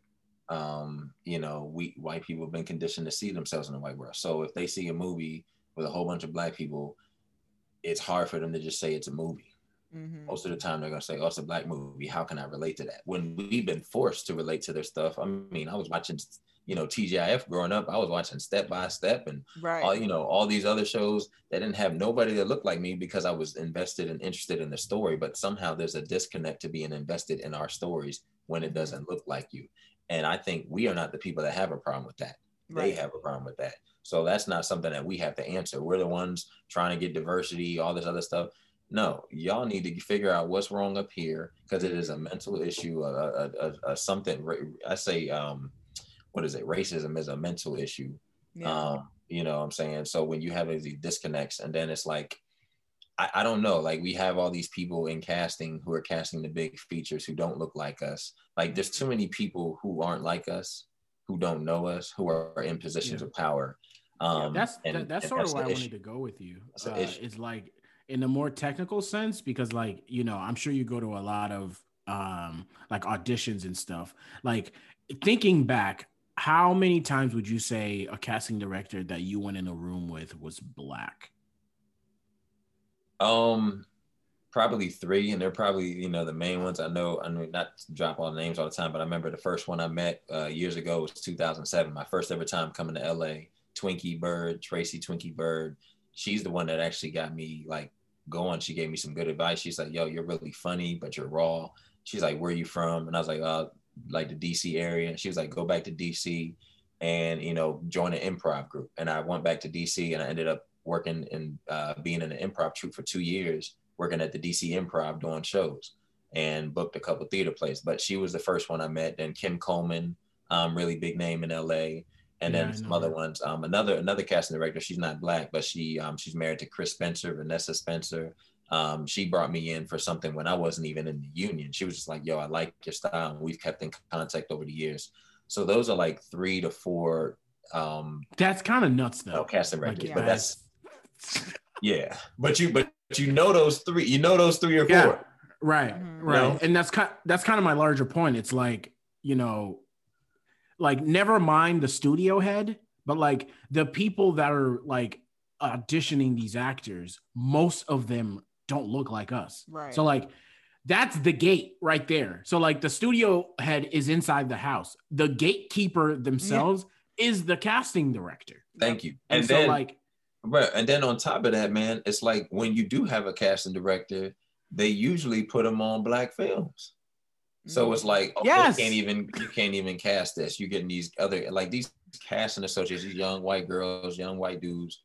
Um, you know, we white people have been conditioned to see themselves in a white world. So if they see a movie with a whole bunch of black people, it's hard for them to just say it's a movie Mhm. most of the time they're gonna say, "Oh, it's a black movie. How can I relate to that?" When we've been forced to relate to their stuff. I mean, I was watching, you know, TGIF growing up. I was watching Step by Step and right all, you know, all these other shows that didn't have nobody that looked like me because I was invested and interested in the story. But somehow there's a disconnect to being invested in our stories when it doesn't look like you. And I think we are not the people that have a problem with that they have a problem with that. So that's not something that we have to answer. We're the ones trying to get diversity, all this other stuff. No, y'all need to figure out what's wrong up here because it is a mental issue, a, a, a, a something. I say, um, what is it? Racism is a mental issue. yeah. Um, you know what I'm saying? So when you have these disconnects and then it's like, I, I don't know, like we have all these people in casting who are casting the big features who don't look like us. Like there's too many people who aren't like us, who don't know us, who are in positions Yeah. of power. Yeah, Um, that's and- that, that's and sort of the where I wanted to go with you. That's Uh, it's like in a more technical sense because, like, you know, I'm sure you go to a lot of um like auditions and stuff. Like thinking back, how many times would you say a casting director that you went in a room with was black? Um, probably three, and they're probably you know the main ones. I know I know not to drop all the names all the time, but I remember the first one I met uh, years ago was 2007. My first ever time coming to LA. Twinkie Byrd, Tracy Twinkie Byrd. She's the one that actually got me like going. She gave me some good advice. She's like, "Yo, you're really funny, but you're raw." She's like, "Where are you from?" And I was like, "Uh, like the DC area." And She was like, "Go back to DC." And you know, join an improv group. And I went back to DC, and I ended up working and uh, being in an improv troupe for two years working at the DC Improv doing shows and booked a couple theater plays. But she was the first one I met. Then Kim Coleman, um, really big name in LA. And Yeah, then some other her. ones. Um, another another casting director. She's not black, but she um, she's married to Chris Spencer, Vanessa Spencer. Um, she brought me in for something when I wasn't even in the union. She was just like, "Yo, I like your style." And we've kept in contact over the years. So those are like three to four um, That's kind of nuts though. no, casting Like, yeah. but that's [LAUGHS] yeah. But you but you know those three. You know those three or four. Yeah. Right, Mhm. right, No. and that's kind that's kind of my larger point. It's like you know, like never mind the studio head, but like the people that are like auditioning these actors, most of them don't look like us. Right. So like that's the gate right there. So like the studio head is inside the house. The gatekeeper themselves is the casting director. Thank you. And, And, so then like right, and then on top of that, man, it's like when you do have a casting director, they usually put them on black films. So mm. it's like, oh, Yes. you can't even you can't even cast this. You're getting these other like these casting associates, these young white girls, young white dudes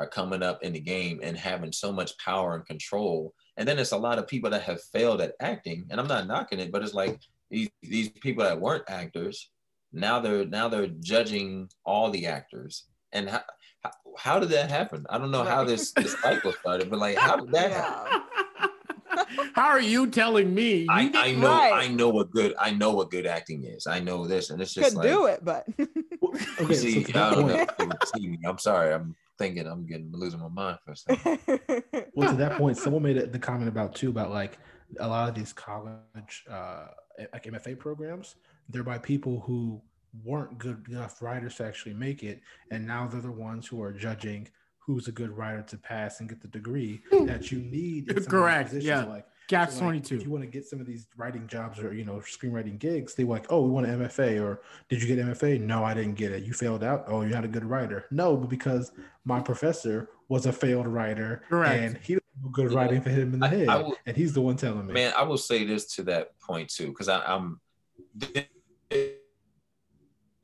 are coming up in the game and having so much power and control. And then it's a lot of people that have failed at acting. And I'm not knocking it, but it's like these these people that weren't actors, now they're now they're judging all the actors. And how how, how did that happen? I don't know how Right. this, this cycle started, but like how did that happen? [LAUGHS] How are you telling me? You I, didn't- I know Right. I know what good I know what good acting is. I know this, and it's just Could like do it, but [LAUGHS] Okay, see, so I don't know. point, if you can see me. I'm sorry. I'm thinking I'm getting losing my mind for a second. [LAUGHS] well, to that point, someone made it- the comment about too about like a lot of these college uh, like MFA programs. They're by people who weren't good enough writers to actually make it, and now they're the ones who are judging who's a good writer to pass and get the degree that you need. in some Correct, positions. yeah. Like, Catch so, like, If you want to get some of these writing jobs or you know screenwriting gigs, they like, oh, we want an MFA, or did you get MFA? No, I didn't get it. You failed out. Oh, you're not a good writer. No, but because my professor was a failed writer, Correct. and he didn't know good Yeah. writing for him in the I- head, I will- and he's the one telling me. Man, I will say this to that point too, because I'm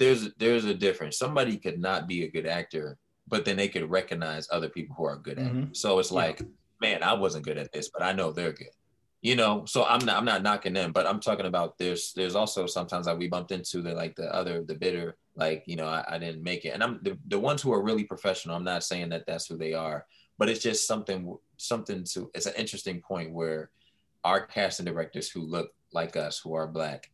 there's there's a difference. Somebody could not be a good actor, but then they could recognize other people who are good at it. Mhm. So it's Yeah. like, man, I wasn't good at this, but I know they're good. You know, so I'm not I'm not knocking them, but I'm talking about there's there's also sometimes like we bumped into the like the other the bitter like you know I, I didn't make it, and I'm the, the ones who are really professional. I'm not saying that that's who they are, but it's just something something to it's an interesting point where our casting directors who look like us who are black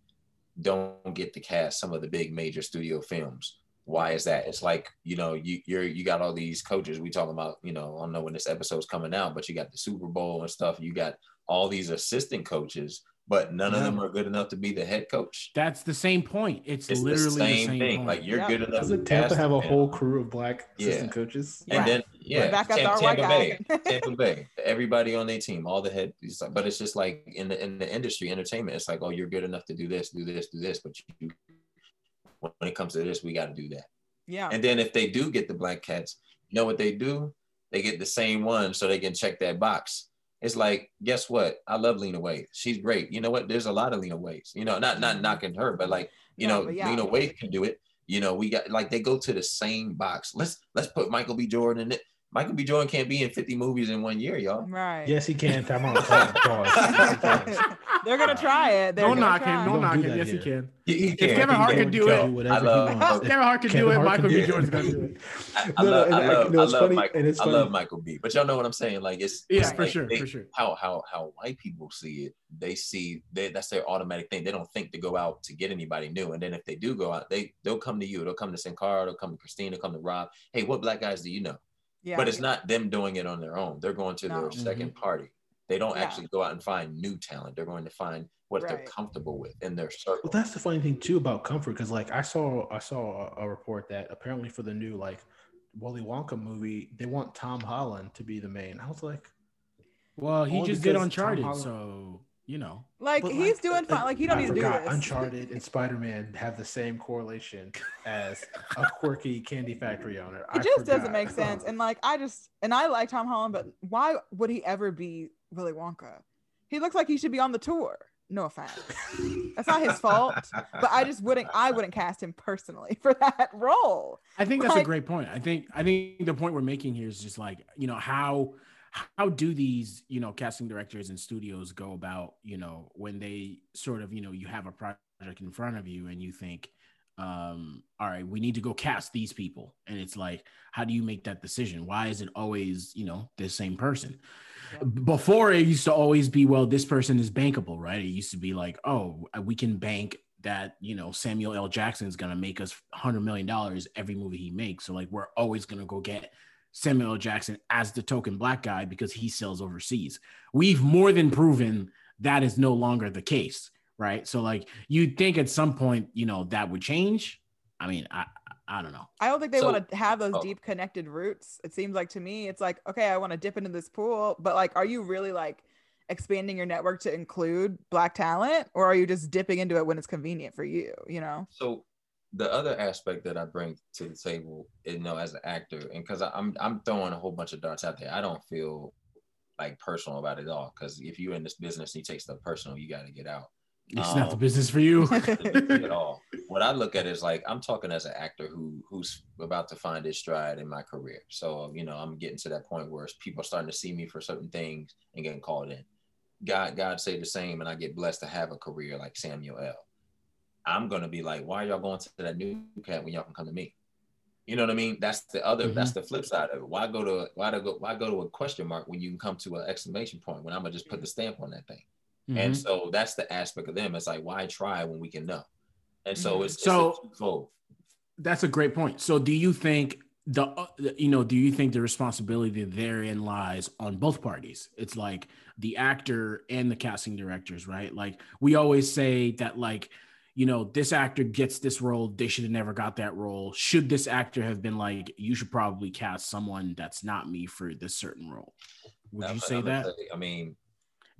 don't get to cast some of the big major studio films why is that it's like you know you you're you got all these coaches we talking about you know i don't know when this episode's coming out but you got the super bowl and stuff you got all these assistant coaches but none of them are good enough to be the head coach That's the same point. It's, it's literally the same, thing point. like you're Yeah. good enough Doesn't to Tampa have a them. whole crew of black Yeah. assistant coaches? and Right. then yeah back up Tam- our Tampa. Bay [LAUGHS] Tampa Bay everybody on their team all the head it's like- but it's just like in the in the industry entertainment it's like oh you're good enough to do this do this do this but you when it comes to this we got to do that yeah. and then if they do get the black cats you know what they do they get the same one so they can check that box it's like guess what? I love lena waithe. She's great. You know what? There's a lot of lena waithes you know not not mm-hmm. knocking her but like you No, know yeah. lena waithe can do it. You know we got like they go to the same box. Let's let's put michael b. Jordan in it michael b jordan can't be in 50 movies in one year y'all Right. Yes, he can. Time out. Pause. Pause. Yes, can. They're gonna try it. They're Don't knock him. Don't Don't knock do him. that Yes, he can. He- he If can, Kevin Hart can. can do it, whatever I he love- [LAUGHS] Kevin Hart can do it. Michael B. Jordan's gonna do it. I, I No, no, love, I I- love, I it's love funny, Michael. I love Michael B. But y'all know what I'm saying? Like it's Yeah, it's for like sure, they- for sure. How how how white people see it, they see they, that's their automatic thing. They don't think to go out to get anybody new. And then if they do go out, they they'll come to you. They'll come to Sankara. They'll come to Christine. They'll come to Rob. Hey, what black guys do you know? Yeah. But it's not them doing it on their own. They're going to No. their second mm-hmm. party. They don't Yeah. actually go out and find new talent. They're going to find what they're comfortable with in their circle. Well, that's the funny thing too about comfort, because like I saw, I saw a, a report that apparently for the new like Willy Wonka movie, they want Tom Holland to be the main. I was like, Well, he just did Uncharted, Holland- so you know. Like But, he's like, doing uh, fine. Like he don't I need to do forgot this. Uncharted and Spider Man have the same correlation as a quirky candy factory owner. It I just doesn't make sense. And like I just and I like Tom Holland, but why would he ever be Willy Wonka? He looks like he should be on the tour. No offense. That's not his fault. But I just wouldn't I wouldn't cast him personally [LAUGHS] for that role. I think that's Like- a great point. I think I think the point we're making here is just like you know how how do these you know casting directors and studios go about you know when they sort of you know you have a project in front of you and you think um all right we need to go cast these people. And it's like how do you make that decision? Why is it always you know the same person? Before it used to always be well this person is bankable right? It used to be like oh we can bank that you know Samuel L. Jackson is gonna make us hundred million dollars every movie he makes. So like we're always gonna go get Samuel L. Jackson as the token black guy because he sells overseas. We've more than proven that is no longer the case, right? So like you'd think at some point, you know, that would change. I mean, I I don't know. I don't think they So- want to have those oh. deep connected roots. It seems like to me, it's like, okay, I want to dip into this pool, but like, are you really like expanding your network to include black talent, or are you just dipping into it when it's convenient for you? You know? So the other aspect that I bring to the table, you know, as an actor, and because I'm I'm throwing a whole bunch of darts out there, I don't feel like personal about it all. Because if you're in this business and you take stuff personal, you got to get out. It's not the Um, [LAUGHS] business for you. at [LAUGHS] all. What I look at is like I'm talking as an actor who who's about to find his stride in my career. So you know I'm getting to that point where people are starting to see me for certain things and getting called in. God God say the same, and I get blessed to have a career like Samuel L. I'm gonna be like, why are y'all going to that new cat when y'all can come to me? You know what I mean? That's the other. That's the flip side of it. Why go to why to go why go to a question mark when you can come to an exclamation point when I'm gonna just put the stamp on that thing? And Mhm. so that's the aspect of them. It's like, why try when we can know? And so Mhm. it's, it's So- twofold. That's a great point. So, do you think the uh, you know do you think the responsibility therein lies on both parties? It's like the actor and the casting directors, right? Like we always say that like you know this actor gets this role, they should have never got that role. Should this actor have been like, you should probably cast someone that's not me for this certain role? Would I'm- you say I'm that? say- I mean,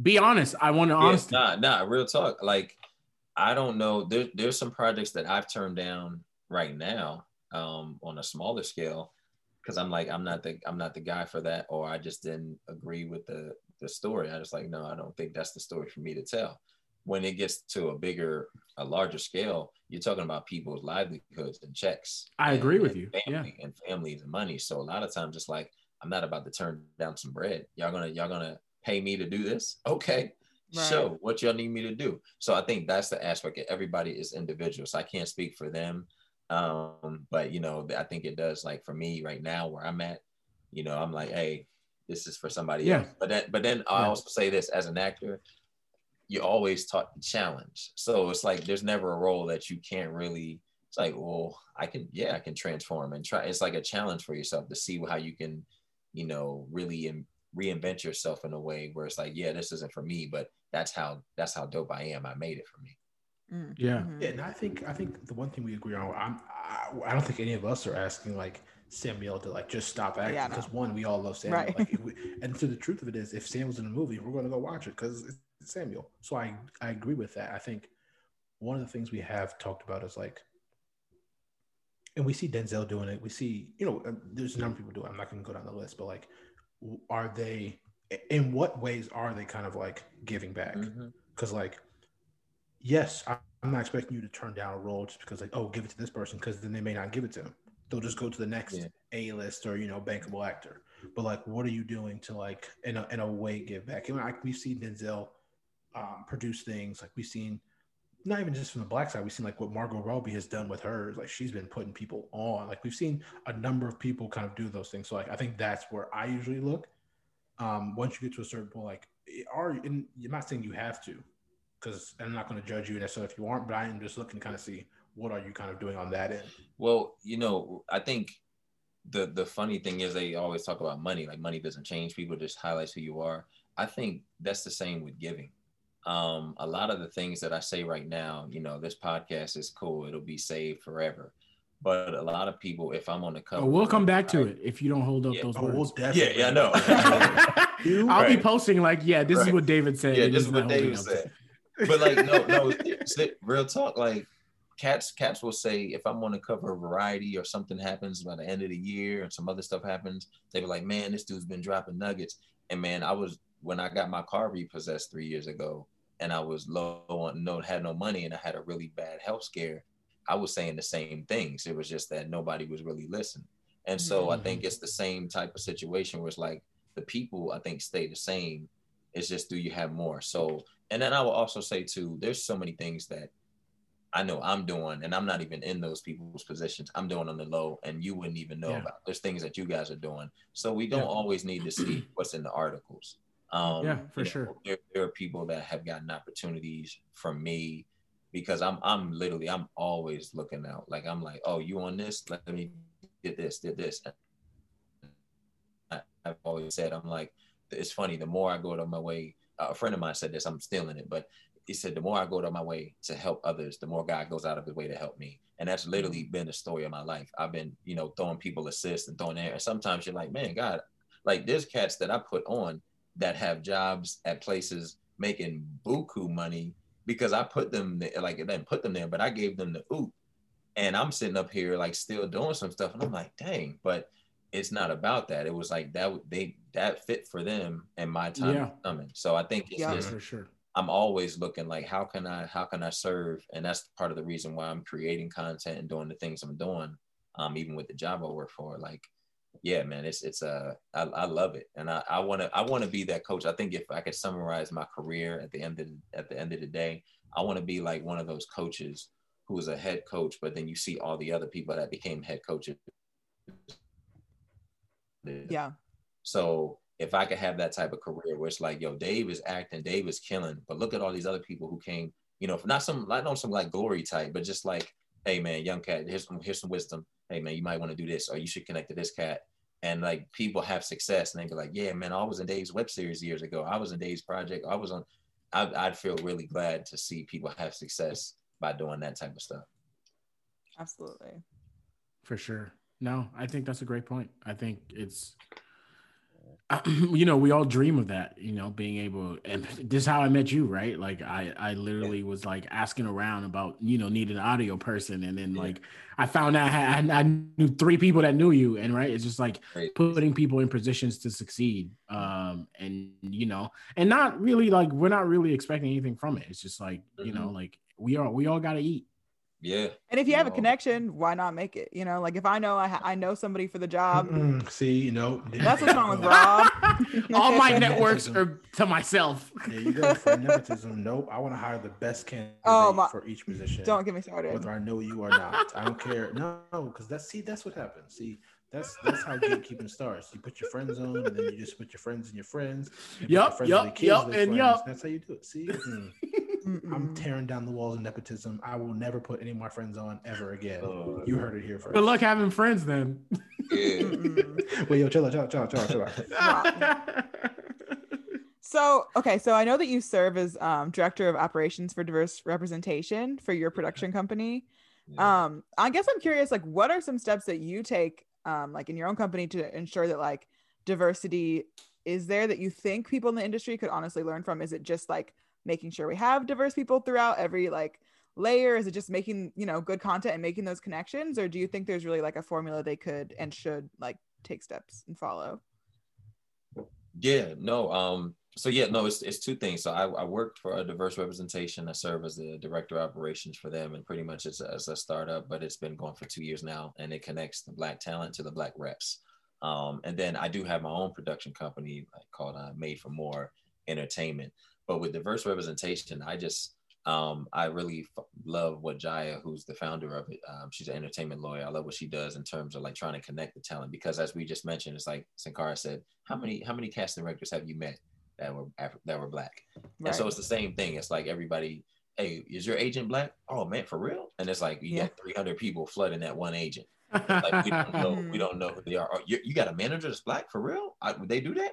Be honest. I want to yeah, honestly. nah, nah, real talk. Like, I don't know. There, there's some projects that I've turned down right now um, on a smaller scale because I'm like, I'm not the, I'm not the guy for that, or I just didn't agree with the the story. I just like, no, I don't think that's the story for me to tell. When it gets to a bigger, a larger scale, you're talking about people's livelihoods and checks. I and- agree with and you. Yeah. Family and families and money. So a lot of times, it's like I'm not about to turn down some bread. Y'all gonna y'all gonna pay me to do this? [LAUGHS] Okay, Right. so what y'all need me to do? So I think that's the aspect. Everybody is individual, so I can't speak for them. Um, but you know, I think it does. Like for me right now, where I'm at, you know, I'm like, hey, this is for somebody Yeah. else. But then, but then I Yeah. also say this as an actor, you always taught the challenge. So it's like there's never a role that you can't really. It's like, well, I can, yeah, I can transform and try. It's like a challenge for yourself to see how you can, you know, really in, reinvent yourself in a way where it's like, yeah, this isn't for me, but that's how that's how dope I am. I made it for me. Mm, Yeah. Yeah, and I think I think the one thing we agree on, I'm, I, I don't think any of us are asking like Samuel to like just stop acting Yeah, because one, we all love Samuel. Right. Like, we, [LAUGHS] and so the truth of it is, if Samuel's in a movie, we're going to go watch it because it's Samuel. So I I agree with that. I think one of the things we have talked about is like, and we see Denzel doing it. We see, you know, uh, there's a number of people doing. it. I'm not going to go down the list, but like, are they? In what ways are they kind of like giving back? because like yes i'm not expecting you to turn down a role just because like oh give it to this person because then they may not give it to him they'll just go to the next Yeah. a-list or you know bankable actor. But like what are you doing to like in a, in a way give back? And like we've seen denzel um, produce things. Like we've seen not even just from the black side we've seen like what margot robbie has done with hers. Like she's been putting people on. Like we've seen a number of people kind of do those things. So like i think that's where i usually look. Um, once you get to a certain point, like, are and you're not saying you have to, because I'm not going to judge you necessarily if you aren't, but I am just looking to kind of see what are you kind of doing on that end. Well, you know, I think the the funny thing is they always talk about money. Like money doesn't change people; just highlights who you are. I think that's the same with giving. Um, a lot of the things that I say right now, you know, this podcast is cool; it'll be saved forever. But a lot of people, if I'm on the cover, Oh, we'll come back to I- it if you don't hold up Yeah. those Oh, we'll words. definitely. Yeah, yeah, I know. [LAUGHS] I'll be posting like, yeah, this is what David said. yeah, this is what David said. [LAUGHS] But like, no, no, [LAUGHS] it's- it's real talk. Like, cats, cats will say if I'm on the cover of Variety or something happens by the end of the year and some other stuff happens, they be like, man, this dude's been dropping nuggets. And man, I was when I got my car repossessed three years ago, and I was low on no had no money, and I had a really bad health scare. I was saying the same things. It was just that nobody was really listening. And so I think mm-hmm. it's the same type of situation where it's like the people I think stay the same. It's just do you have more? So and then I will also say too, there's so many things that I know I'm doing, and I'm not even in those people's positions. I'm doing on the low, and you wouldn't even know Yeah. about. There's things that you guys are doing, so we don't Yeah. always need to see [CLEARS THROAT] what's in the articles. Um, Yeah, for you know, sure. There, there are people that have gotten opportunities from me because I'm I'm literally I'm always looking out. Like I'm like, oh, you on this? Let me did this, did this. I, I've always said I'm like, it's funny. The more I go to my way, uh, a friend of mine said this. I'm stealing it, but he said the more I go to my way to help others, the more God goes out of his way to help me. And that's mm-hmm. literally been the story of my life. I've been, you know, throwing people assists and throwing air. And sometimes you're like, man, God, like there's cats that I put on that have jobs at places making buku money because I put them there, like I didn't put them there, but I gave them the oop. And I'm sitting up here like still doing some stuff, and I'm like, dang, but it's not about that. It was like that they that fit for them, and my time Yeah. coming. So I think it's Yeah. just for sure. I'm always looking like how can I how can I serve, and that's part of the reason why I'm creating content and doing the things I'm doing. Um, even with the job I work for, like, yeah, man, it's it's uh I, I love it, and I I want to I want to be that coach. I think if I could summarize my career at the end of at the end of the day, I want to be like one of those coaches who was a head coach, but then you see all the other people that became head coaches. Yeah. So if I could have that type of career where it's like, yo, Dave is acting, Dave is killing, but look at all these other people who came, you know, not some, not on some like glory type, but just like, hey man, young cat, here's some, here's some wisdom. Hey man, you might want to do this, or you should connect to this cat. And like people have success, and they be like, yeah, man, I was in Dave's web series years ago. I was in Dave's project. I was on. I'd, I'd feel really glad to see people have success by doing that type of stuff. Absolutely. For sure. No, I think that's a great point. I think it's, [CLEARS THROAT] you know, we all dream of that, you know, being able, and [LAUGHS] this is how I met you, right? Like I, I literally was like asking around about, you know, needing an audio person. And then Yeah. like, I found out I, I knew three people that knew you. And right. It's just like Great. putting people in positions to succeed. Um, and you know, and not really like, we're not really expecting anything from it. It's just like, you know, Mhm. like we are, we all got to eat. Yeah, And if you have a connection, why not make it? You know, like if I know I, ha- I know somebody for the job, Mm-mm. See, you know, that's what's wrong with Rob. [LAUGHS] all my networks are to myself. There you go for nepotism. Nope, I want to hire the best candidate Oh, my- for each position. Don't get me started. whether I know you or not. I don't care. No, because that's see, that's what happens. See, that's that's how gatekeeping starts. You put your friends on, and then you just put your friends in your friends. You put your friends in yup, their kids yup, and friends. yup. That's how you do it. See, Mm. I'm tearing down the walls of nepotism. I will never put any of my friends on ever again. Oh, you heard it here first. Good luck having friends then. yeah. [LAUGHS] Mm-mm. Wait, yo, chill out, chill out, chill out, chill out, [LAUGHS] chill out. So, okay, so I know that you serve as um, director of operations for diverse representation for your production company. Yeah. Um, I guess I'm curious, like, what are some steps that you take, um, like in your own company, to ensure that like diversity is there that you think people in the industry could honestly learn from? Is it just like making sure we have diverse people throughout every like layer? Is it just making you know good content and making those connections, or do you think there's really like a formula they could and should like take steps and follow? Yeah, no. Um, so yeah, no, it's it's two things. So I, I worked for a diverse representation. I serve as the director of operations for them, and pretty much as a, it's a startup, but it's been going for two years now, and it connects the black talent to the black reps. Um, and then I do have my own production company like, called uh, Made for More Entertainment. But with diverse representation, I just um, I really f- love what Jaya, who's the founder of it, um, she's an entertainment lawyer. I love what she does in terms of like trying to connect the talent because, as we just mentioned, it's like Sankara said, how many how many casting directors have you met that were Af- that were black? And so it's the same thing. It's like everybody, hey, is your agent black? Oh man, for real? And it's like you Yeah. got 300 people flooding that one agent. [LAUGHS] Like we don't know, we don't know who they are. Oh, you, you got a manager that's black for real? I, would they do that?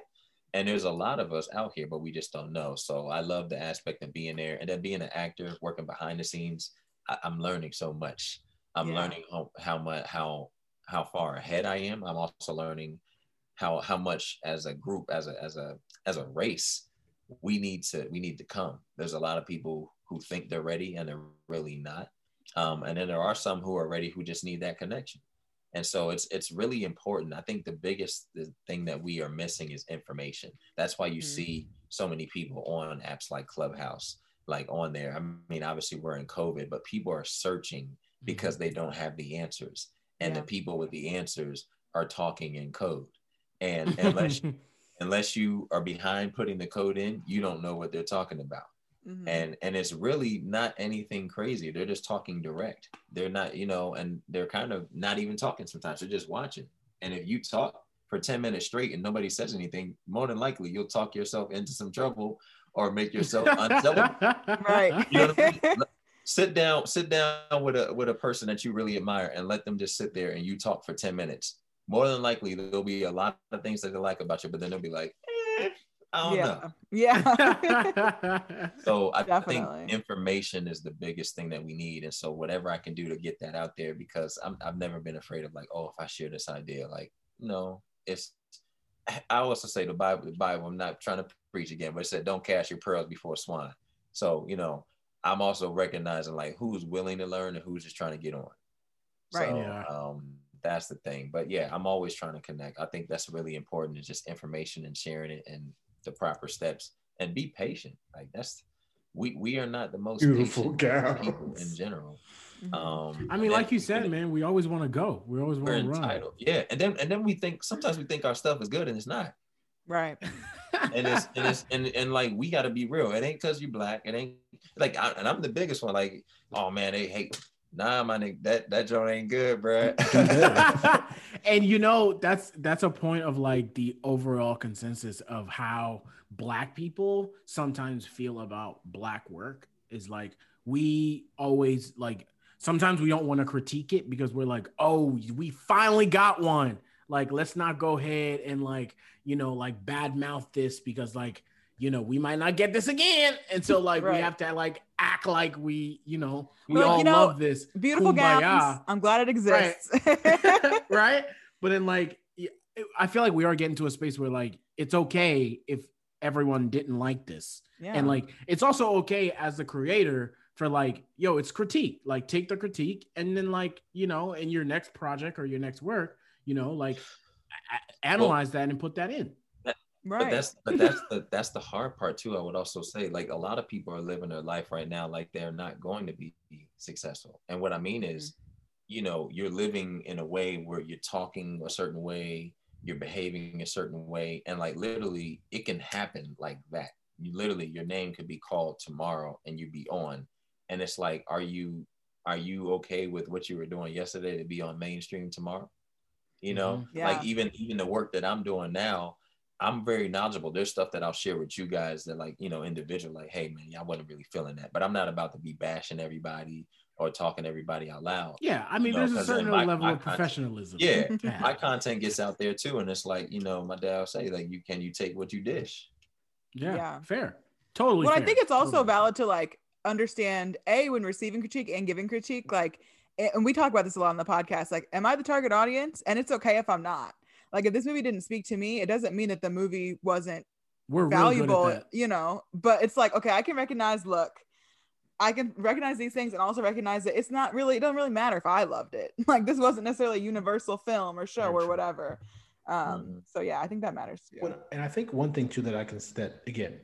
And there's a lot of us out here, but we just don't know. So I love the aspect of being there and then being an actor, working behind the scenes. I, I'm learning so much. I'm Yeah. learning how, how much how how far ahead I am. I'm also learning how how much as a group, as a as a as a race, we need to we need to come. There's a lot of people who think they're ready and they're really not. Um, and then there are some who are ready who just need that connection. And so it's it's really important. I think the biggest the thing that we are missing is information. That's why you Mhm. see so many people on apps like Clubhouse, like on there. I mean, obviously we're in COVID, but people are searching because they don't have the answers. And Yeah. the people with the answers are talking in code. And [LAUGHS] unless unless you are behind putting the code in, you don't know what they're talking about Mhm. and and it's really not anything crazy they're just talking direct they're not you know and they're kind of not even talking sometimes they're just watching and if you talk for 10 minutes straight and nobody says anything more than likely you'll talk yourself into some trouble or make yourself unsellable [LAUGHS] right. you know what I mean? sit down sit down with a with a person that you really admire and let them just sit there and you talk for 10 minutes more than likely there'll be a lot of things that they like about you but then they'll be like eh, i don't know yeah. [LAUGHS] Yeah. [LAUGHS] so I Definitely. think information is the biggest thing that we need. And so whatever I can do to get that out there, because I'm, I've never been afraid of like, oh, if I share this idea, like, no, it's, I also say the Bible, the Bible, I'm not trying to preach again, but it said, don't cast your pearls before swine. So, you know, I'm also recognizing like who's willing to learn and who's just trying to get on. Right. So, Yeah. um, that's the thing. But yeah, I'm always trying to connect. I think that's really important is just information and sharing it and the proper steps and be patient. Like that's we we are not the most Beautiful patient people in general. Mhm. Um I mean, like you then- said, man, we always want to go. We always want to run. Yeah. And then and then we think sometimes we think our stuff is good and it's not. right. [LAUGHS] And it's and it's and, and like we gotta be real. It ain't cause you're black. It ain't like I, and I'm the biggest one. Like, oh man, they hate nah my nigga, that that joint ain't good, bro. [LAUGHS] and you know that's that's a point of like the overall consensus of how black people sometimes feel about black work is like we always like sometimes we don't want to critique it because we're like oh we finally got one like let's not go ahead and like you know like bad mouth this because like you know we might not get this again and so like we have to like act like we you know we Like, all you know, love this Beautiful Kumbaya gowns. I'm glad it exists. right? [LAUGHS] [LAUGHS] right? But then, like, I feel like we are getting to a space where, like, it's okay if everyone didn't like this, yeah. and like, it's also okay as the creator for like, yo, it's critique. Like, take the critique, and then, like, you know, in your next project or your next work, you know, like, a- a- analyze that and put that in. Right. But that's but that's the that's the hard part too. I would also say like a lot of people are living their life right now like they're not going to be successful. And what I mean is, you know, you're living in a way where you're talking a certain way, you're behaving a certain way, and like literally it can happen like that. You literally your name could be called tomorrow and you'd be on. And it's like, are you are you okay with what you were doing yesterday to be on mainstream tomorrow? You know, Mhm. like even even the work that I'm doing now, I'm very knowledgeable. There's stuff that I'll share with you guys that like, you know, individual, like, hey man, I wasn't really feeling that. But I'm not about to be bashing everybody or talking everybody out loud. Yeah, I mean, No, there's a uh, certain my- level my of content- professionalism. Yeah. My content gets out there too. And it's like, you know, my dad will say, like, you can you take what you dish? yeah, Yeah. fair, totally. well, I think it's also Totally. valid to like understand a when receiving critique and giving critique, like, and we talk about this a lot on the podcast. Like, am I the target audience? And it's okay if I'm not. Like, if this movie didn't speak to me, it doesn't mean that the movie wasn't We're valuable, you know. But it's like, okay, I can recognize. Look, I can recognize these things and also recognize that it's not really. It doesn't really matter if I loved it. [LAUGHS] Like, this wasn't necessarily a universal film or show or whatever. Um. Mhm. So yeah, I think that matters and I think one thing too that I can that again,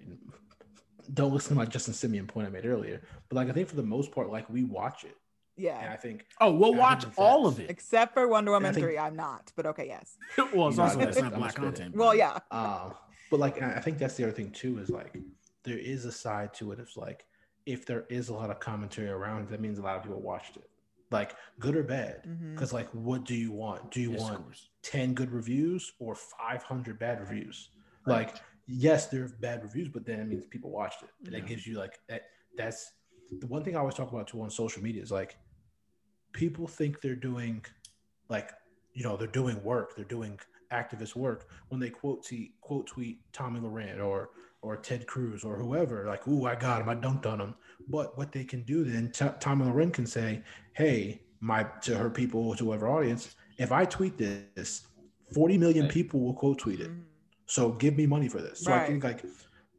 don't listen to my Justin Simien point I made earlier, but like I think for the most part, like we watch it, and Yeah. I think Oh, we'll I watch all of it. Except for Wonder Woman think- three, I'm not. But okay, yes. [LAUGHS] well, it's also I'm that's not black content. Well, yeah. Um, but like I I think that's the other thing too is like there is a side to it. It's like if there is a lot of commentary around, that means a lot of people watched it, like good or bad. Because like, what do you want? Do you Yes, want ten good reviews or five hundred bad reviews? Like, yes, there are bad reviews, but then it means people watched it, and Yeah. that gives you like that. That's the one thing I always talk about too on social media is like people think they're doing like you know they're doing work they're doing activist work when they quote tweet quote tweet tomi Lahren or or ted cruz or whoever like ooh i got him i dunked on him but what they can do then T- tomi Lahren can say hey my to her people to whoever audience if i tweet this 40 million Right. people will quote tweet it. So give me money for this. So I think like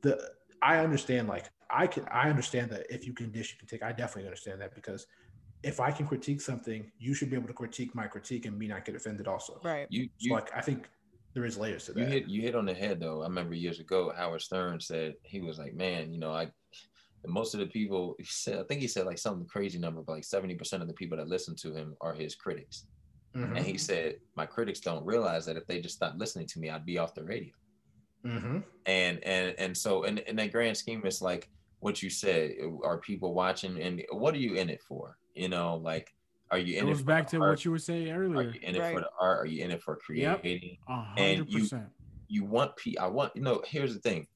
the I understand like I can I understand that if you can dish you can take. I definitely understand that because if I can critique something, you should be able to critique my critique and me not get offended also. Right. You So like I think there is layers to you that. hit you hit on the head though. I remember years ago Howard Stern said he was like, man, you know, I most of the people he said I think he said like some crazy number, but like 70% of the people that listen to him are his critics. Mhm. And he said, My critics don't realize that if they just stopped listening to me, I'd be off the radio. Mhm. And and and so in, in that grand scheme, it's like what you said, are people watching and what are you in it for? You know, like are you in it goes for back the to art? what you were saying earlier. Are earlier. you in it for the art? Are you in it for Yep. creating? A and hundred you- percent. You want pe I want you know, here's the thing.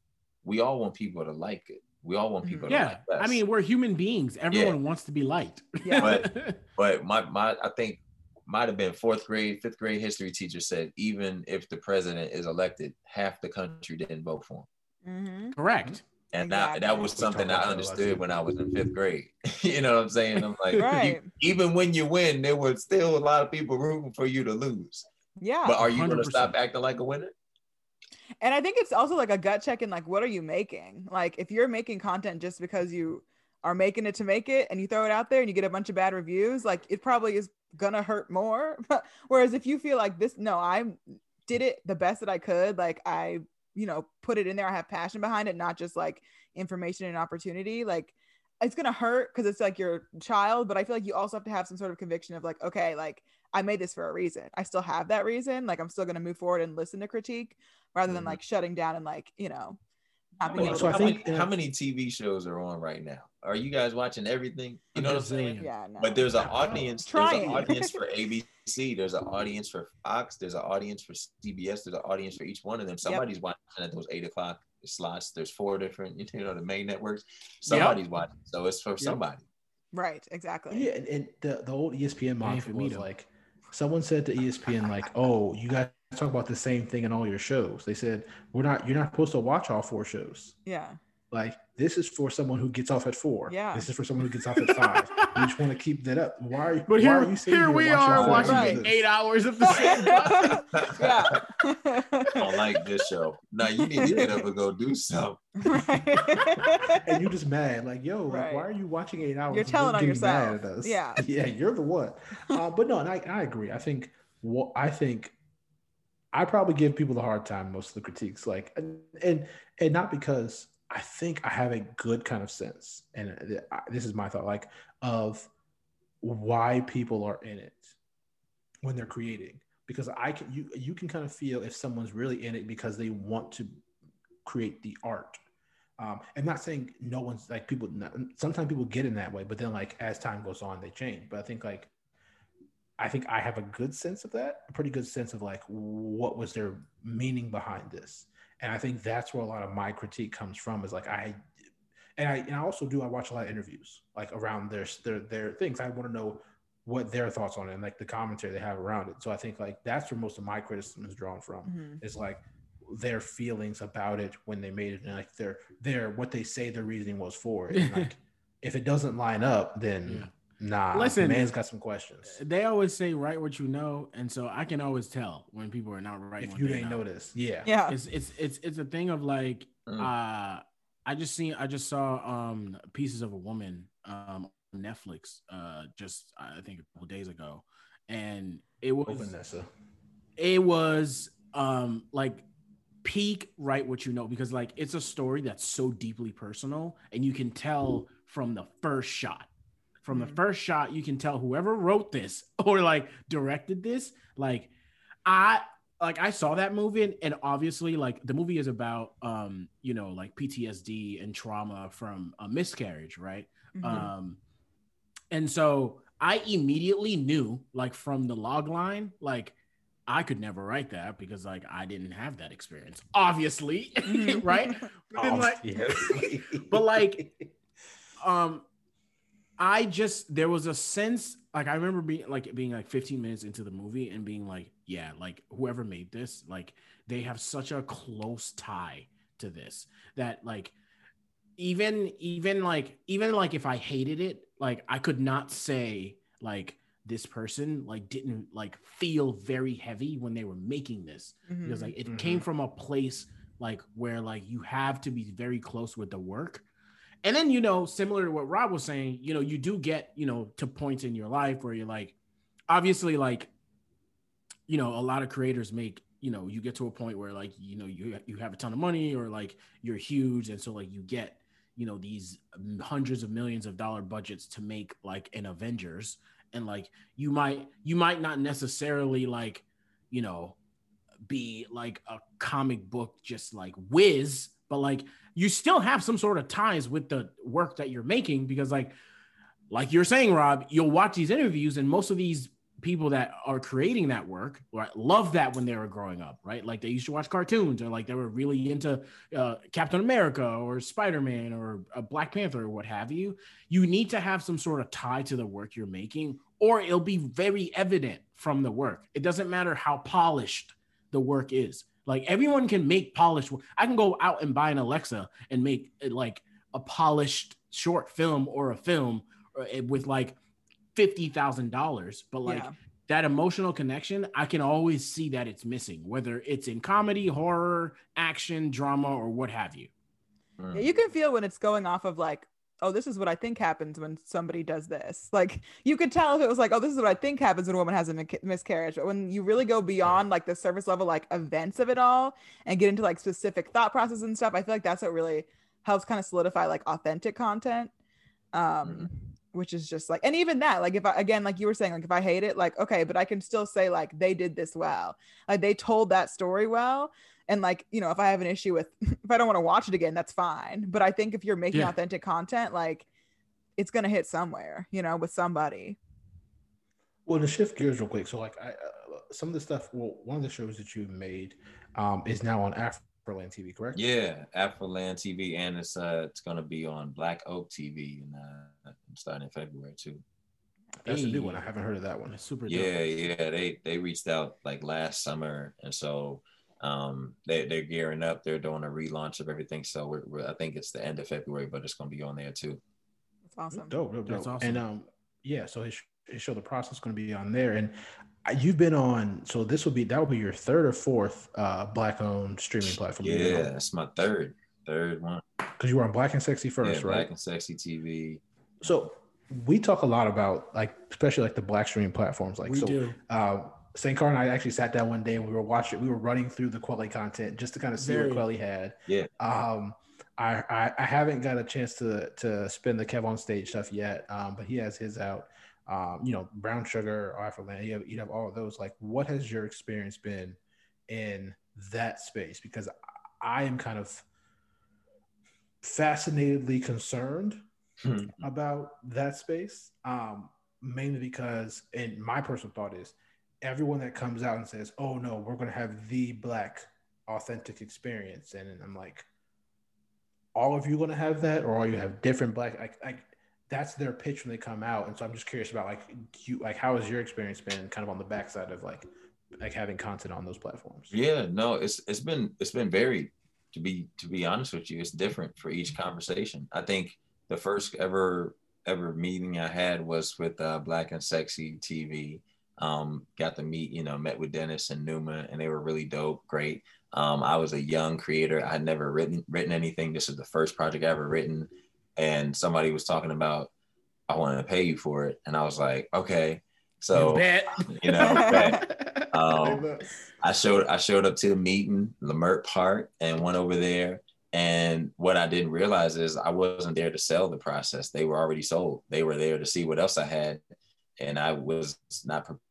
We all want people to like it. We all want people to Yeah, like us. I mean, we're human beings. Everyone wants to be liked. Yeah. But- [LAUGHS] but my my I think might have been fourth grade, fifth grade history teacher said even if the president is elected, half the country didn't vote for him. Mhm. Correct. And that, that was something I understood when I was in fifth grade. [LAUGHS] you know what I'm saying? I'm like, you- even when you win, there were still a lot of people rooting for you to lose. Yeah. But are you going to stop acting like a winner? And I think it's also like a gut check in like what are you making? Like if you're making content just because you are making it to make it and you throw it out there and you get a bunch of bad reviews, like it probably is gonna hurt more. [LAUGHS] Whereas if you feel like this, no, I did it the best that I could, like I, you know, put it in there, I have passion behind it, not just like information and opportunity, like it's gonna hurt because it's like your child, but I feel like you also have to have some sort of conviction of like, okay, like I made this for a reason. I still have that reason. Like I'm still gonna move forward and listen to critique rather than Mhm. like shutting down and like, you know, How not being many, So I think- many, how many TV shows are on right now? Are you guys watching everything? You know what I'm saying? Yeah, no. But there's an audience. There's an audience for [LAUGHS] ABC. There's an audience for Fox. There's an audience for CBS. There's an audience for each one of them. Somebody's watching at those eight o'clock slots. There's four different, [LAUGHS] you know, the main networks. Somebody's watching. So it's for somebody. right, exactly. Yeah, and, and the, the old ESPN mantra for me, was like, someone said to ESPN like, "Oh, you guys talk about the same thing in all your shows." They said, "We're not. You're not supposed to watch all four shows. Yeah. Like this is for someone who gets off at four. Yeah. This is for someone who gets off at five. [LAUGHS] you just want to keep that up. Why are you? But here, are you here we watching are watching Right. eight hours of the same. [LAUGHS] yeah. I don't like this show. Now you need to get up and go do something. right. and you're just mad, like, yo, like, why are you watching eight hours? You're and telling on getting mad yourself. at us? Yeah. [LAUGHS] yeah, you're the one. Uh, but no, and I, I agree. I think what I think I probably give people a hard time most of the critiques, like, and and, not because I think I have a good kind of sense, and this is my thought, like, of why people are in it when they're creating, because I can you you can kind of feel if someone's really in it because they want to create the art. Um, I'm not saying no one's like people. Sometimes people get in that way, but then like as time goes on, they change. But I think like I think I have a good sense of that, a pretty good sense of like what was their meaning behind this, and I think that's where a lot of my critique comes from. Is like I, and I and I also do I watch a lot of interviews like around their their their things. I want to know what their thoughts on it and like the commentary they have around it. So I think like that's where most of my criticism is drawn from Mhm. is like their feelings about it when they made it and like their their what they say their reasoning was for it. And, like [LAUGHS] if it doesn't line up, then nah. Listen, man's got some questions. They always say write what you know, and so I can always tell when people are not writing. If what you they didn't know. notice, yeah. Yeah. it's it's it's it's a thing of like Mm. uh I just seen I just saw um pieces of a woman um on Netflix uh just I think a couple days ago and it Oh, was Vanessa. it was um like peak write what you know because like it's a story that's so deeply personal and you can tell from the first shot from the Mhm. first shot you can tell whoever wrote this [LAUGHS] or like directed this like i like i saw that movie and, and obviously like the movie is about um you know like ptsd and trauma from a miscarriage right Mhm. um, and so I immediately knew, like from the log line, like I could never write that because like I didn't have that experience, obviously, [LAUGHS] Mhm. right? [LAUGHS] But like, Obviously. but, like, um, I just there was a sense like I remember being like being like 15 minutes into the movie and being like, yeah, like whoever made this, like they have such a close tie to this that like even even like even like if I hated it, like I could not say like this person like didn't like feel very heavy when they were making this Mhm. because like it Mhm. came from a place like where like you have to be very close with the work and then you know similar to what rob was saying you know you do get you know to points in your life where you're like obviously like you know a lot of creators make you know you get to a point where like you know you you have a ton of money or like you're huge. And so like you get you know these hundreds of millions of dollar budgets to make like an avengers. And like you might you might not necessarily like you know be like a comic book just like whiz but like you still have some sort of ties with the work that you're making because like like you're saying rob you'll watch these interviews and most of these people that are creating that work right love that when they were growing up right? Like they used to watch cartoons or like they were really into uh, captain america or spider-man or a black panther or what have you. You need to have some sort of tie to the work you're making or it'll be very evident from the work. It doesn't matter how polished the work is like everyone can make polished work. i can go out and buy an alexa and make uh, like a polished short film or a film uh, with like $50,000 but like Yeah. that emotional connection I can always see that it's missing whether it's in comedy horror action drama or what have you Mm. Yeah, you can feel when it's going off of like, oh, this is what I think happens when somebody does this. Like you could tell if it was like, oh, this is what I think happens when a woman has a miscarriage. But when you really go beyond like the surface level like events of it all and get into like specific thought process and stuff, I feel like that's what really helps kind of solidify like authentic content. Um, which is just like, and even that, like if I again, like you were saying, like if I hate it, like okay, but I can still say like they did this well, like they told that story well and like you know if i have an issue with [LAUGHS] if i don't want to watch it again that's fine but i think if you're making Yeah. authentic content like it's gonna hit somewhere you know with somebody Well, to shift gears real quick, so like I, uh, some of the stuff. Well, one of the shows that you made um, is now on Afroland TV, correct? Yeah, Afroland TV, and it's uh it's gonna be on Black Oak TV, and uh, starting in February too. that's a new one. I haven't heard of that one. It's super dope. Yeah, yeah, they they reached out like last summer, and so um they they're gearing up. They're doing a relaunch of everything. So we're, we're I think it's the end of February, but it's gonna be on there too. it's awesome Dope, dope, dope. That's awesome. And um, yeah, so his his show, the process, going to be on there, and uh, you've been on. So this will be that will be your third or fourth uh black owned streaming platform. Yeah, it's my third third one. because you were on Black and Sexy first, yeah, right? Black and Sexy TV. So we talk a lot about like, especially like the black streaming platforms. Like, we so do uh, Sankara and I actually sat down one day and we were watching, we were running through the Kweli content just to kind of see Very. what Kweli had. Yeah. Um, I, I I haven't got a chance to to spin the Kev on stage stuff yet, um, but he has his out. Um, you know, Brown Sugar, Afroland, you have you have all of those. Like, what has your experience been in that space? Because I am kind of fascinatedly concerned Hmm. about that space. Um, mainly because, and my personal thought is, everyone that comes out and says, "Oh no, we're going to have the black authentic experience," and I'm like, all of you going to have that, or all you have different black? Like, like that's their pitch when they come out, and so I'm just curious about like, you like, how has your experience been, kind of on the backside of like, like having content on those platforms? Yeah, no, it's it's been it's been varied. To be to be honest with you, it's different for each conversation. I think the first ever ever meeting I had was with uh, Black and Sexy TV. Um, got to meet, you know, met with Dennis and Numa, and they were really dope, great. Um, I was a young creator. I had never written written anything. This is the first project I ever written, and somebody was talking about I wanted to pay you for it, and I was like, okay. So you you know, bet. [LAUGHS] Um, I showed I showed up to the meeting, Leimert Park, and went over there. And what I didn't realize is I wasn't there to sell the process. They were already sold. They were there to see what else I had, and I was not prepared.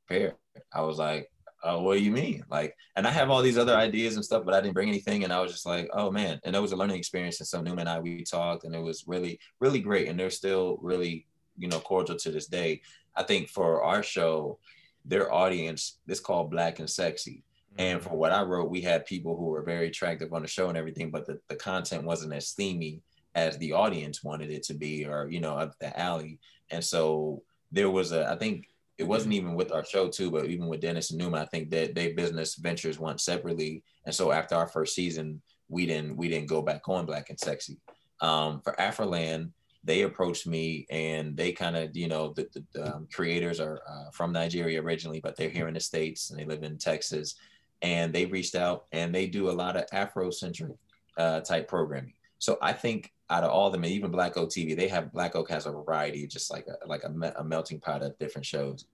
I was like, "Oh, what do you mean?" Like, and I have all these other ideas and stuff, but I didn't bring anything. And I was just like, "Oh man!" And it was a learning experience. And so Numa and I we talked, and it was really, really great. And they're still really, you know, cordial to this day. I think for our show, their audience is called Black and Sexy. And mm-hmm. for what I wrote, we had people who were very attractive on the show and everything, but the, the content wasn't as steamy as the audience wanted it to be, or you know, up the alley. And so there was a, I think it wasn't even with our show too, but even with Dennis and Numa, I think that they business ventures went separately. And so after our first season, we didn't we didn't go back on Black and Sexy. Um, for Afroland, they approached me and they kind of you know the, the um, creators are uh, from nigeria originally but they're here in the states and they live in texas and they reached out and they do a lot of afrocentric uh, type programming so i think out of all of them even black oak tv they have black oak has a variety just like a, like a, me- a melting pot of different shows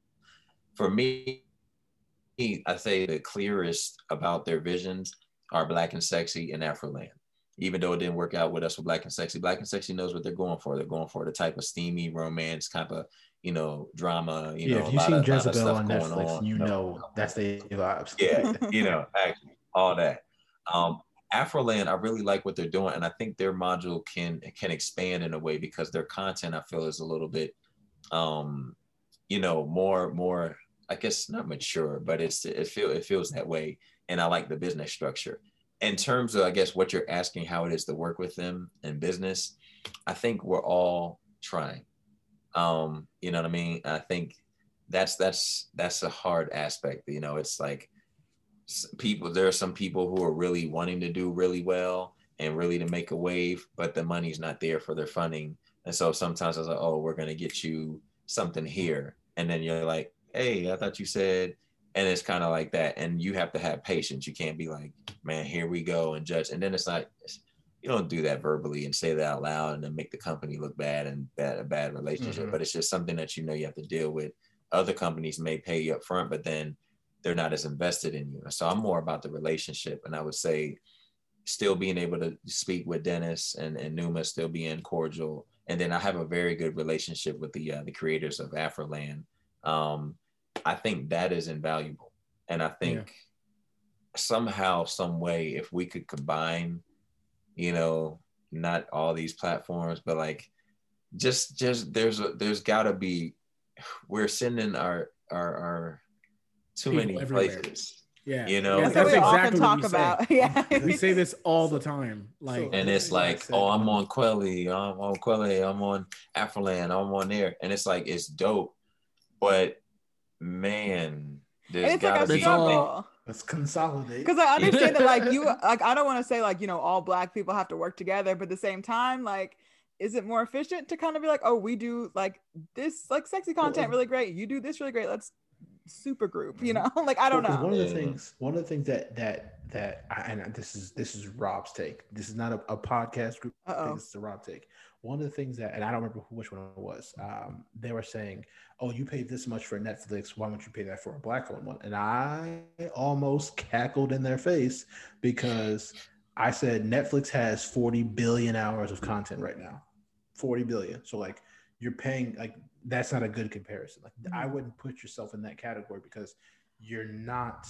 for me i say the clearest about their visions are black and sexy and afroland even though it didn't work out with us with Black and Sexy. Black and Sexy knows what they're going for. They're going for the type of steamy romance, kind of you know drama. You yeah, know, if you've seen of, Jezebel on Netflix, on, you know, that's the vibes. Yeah, you know, actually, all that. Um, [LAUGHS] Afroland, I really like what they're doing, and I think their module can can expand in a way because their content I feel is a little bit, um, you know, more more. I guess not mature, but it's it feel it feels that way, and I like the business structure in terms of, I guess, what you're asking, how it is to work with them in business, I think we're all trying. Um, you know what I mean? I think that's that's that's a hard aspect. You know, it's like people. There are some people who are really wanting to do really well and really to make a wave, but the money's not there for their funding. And so sometimes i was like, oh, we're gonna get you something here, and then you're like, hey, I thought you said and it's kind of like that and you have to have patience you can't be like man here we go and judge and then it's not you don't do that verbally and say that out loud and then make the company look bad and bad a bad relationship mm-hmm. but it's just something that you know you have to deal with other companies may pay you up front but then they're not as invested in you so i'm more about the relationship and i would say still being able to speak with dennis and, and numa still being cordial and then i have a very good relationship with the uh, the creators of afroland um, I think that is invaluable. And I think yeah. somehow, some way, if we could combine, you know, not all these platforms, but like just just there's a there's gotta be we're sending our our our too People many everywhere. places. Yeah, you know, that's, that's exactly talk about. [LAUGHS] Yeah, we say this all the time. Like, and it's like, oh, I'm on Kweli, I'm on Kweli, I'm on Afroland, I'm on there, and it's like it's dope, but man, there's gotta like be all, let's consolidate. Because I understand that, like [LAUGHS] you, like I don't want to say like you know all black people have to work together, but at the same time, like, is it more efficient to kind of be like, oh, we do like this like sexy content really great, you do this really great, let's super group, you know? [LAUGHS] like I don't know. One of the things, one of the things that that that I, and this is this is Rob's take. This is not a, a podcast group. This is a Rob take one of the things that, and I don't remember which one it was, um, they were saying, "Oh, you paid this much for Netflix. Why don't you pay that for a black-owned one?" And I almost cackled in their face because I said Netflix has 40 billion hours of content right now, 40 billion. So like, you're paying like that's not a good comparison. Like, I mm-hmm. wouldn't put yourself in that category because you're not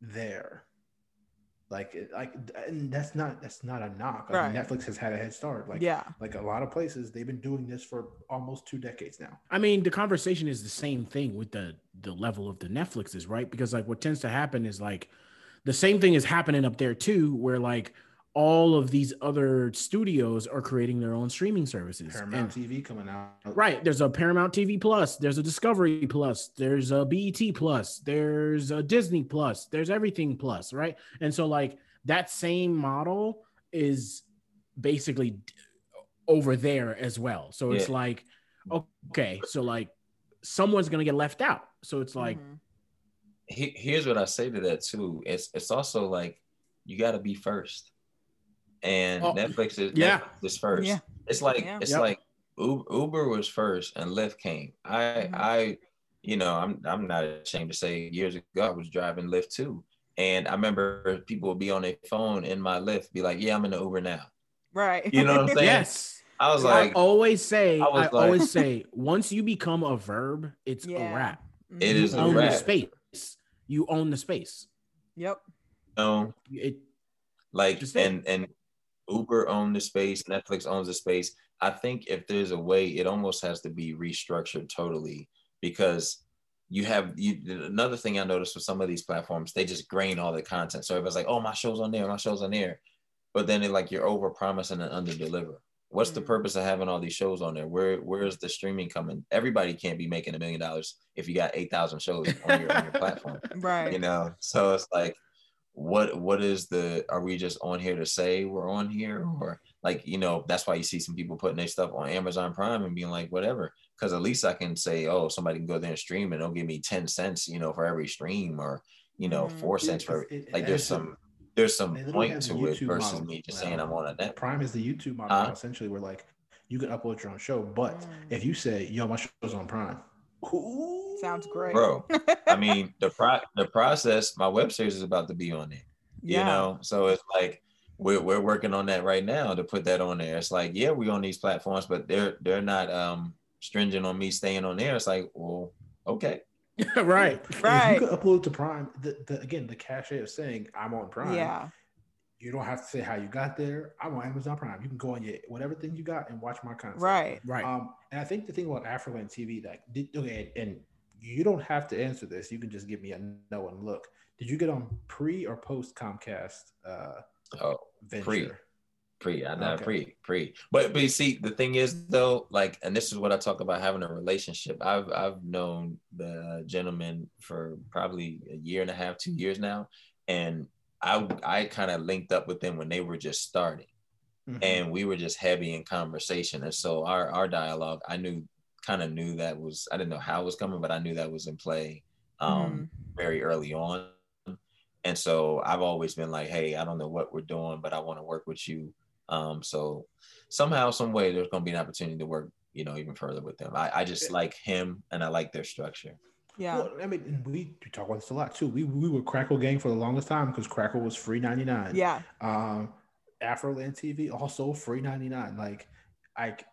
there like like and that's not that's not a knock like right. netflix has had a head start like yeah like a lot of places they've been doing this for almost two decades now i mean the conversation is the same thing with the the level of the netflixes right because like what tends to happen is like the same thing is happening up there too where like all of these other studios are creating their own streaming services. Paramount and, TV coming out. Right. There's a Paramount TV Plus, there's a Discovery Plus, there's a BET Plus, there's a Disney Plus, there's everything plus, right? And so like that same model is basically over there as well. So it's yeah. like okay, so like someone's going to get left out. So it's like mm-hmm. here's what I say to that too. It's it's also like you got to be first and oh, Netflix is yeah Netflix is first. Yeah. It's like yeah. it's yep. like Uber was first and Lyft came. I mm-hmm. I you know I'm I'm not ashamed to say years ago I was driving Lyft too, and I remember people would be on their phone in my Lyft, be like, "Yeah, I'm in the Uber now." Right. You know what I'm [LAUGHS] saying? yes. I was like, I always say, I, I like, always say, once you become a verb, it's yeah. a wrap. It you is own a wrap. the space. You own the space. Yep. No. It like and and Uber owns the space, Netflix owns the space. I think if there's a way, it almost has to be restructured totally because you have you another thing I noticed with some of these platforms, they just grain all the content. So everybody's like, oh, my show's on there, my show's on there. But then it like you're over promising and under deliver. What's mm-hmm. the purpose of having all these shows on there? Where where's the streaming coming? Everybody can't be making a million dollars if you got eight thousand shows on your on your [LAUGHS] platform. Right. You know, so it's like what what is the are we just on here to say we're on here or like you know that's why you see some people putting their stuff on Amazon Prime and being like whatever because at least I can say oh somebody can go there and stream and they'll give me 10 cents you know for every stream or you know Mhm. four cents for it- like there's has some there's some point to it versus model me just now. saying I'm on a net Prime is the YouTube model Huh? now, essentially where like you can upload your own show, but Mm. if you say, "Yo, my show's on Prime," ooh, Sounds great. bro I [LAUGHS] mean the pro the process my web series is about to be on there yeah. you know so it's like we're, we're working on that right now to put that on there it's like yeah we're on these platforms but they're they're not um stringent on me staying on there it's like well okay [LAUGHS] [LAUGHS] right. If Right. you could upload to Prime, the, the again the cachet of saying I'm on Prime. Yeah. You don't have to say how you got there. I'm on Amazon Prime. You can go on your whatever thing you got and watch my content. Right. Right. Um, and I think the thing about Afroland TV, like, did, okay, and you don't have to answer this. You can just give me a no and look. Did you get on pre or post Comcast uh, oh venture? Pre. pre i not Okay. pre pre but but you see the thing is though like and this is what i talk about having a relationship i've i've known the gentleman for probably a year and a half two years now and i i kind of linked up with them when they were just starting Mhm. and we were just heavy in conversation and so our our dialogue i knew kind of knew that was i didn't know how it was coming but i knew that was in play um very early on and so i've always been like hey i don't know what we're doing but i want to work with you um so somehow some way there's going to be an opportunity to work you know even further with them i, I just like him and i like their structure Yeah. Well, I mean, we, we talk about this a lot too. We we were Crackle Gang for the longest time because Crackle was free ninety nine. Yeah. Um, Afroland TV also free ninety nine. Like, like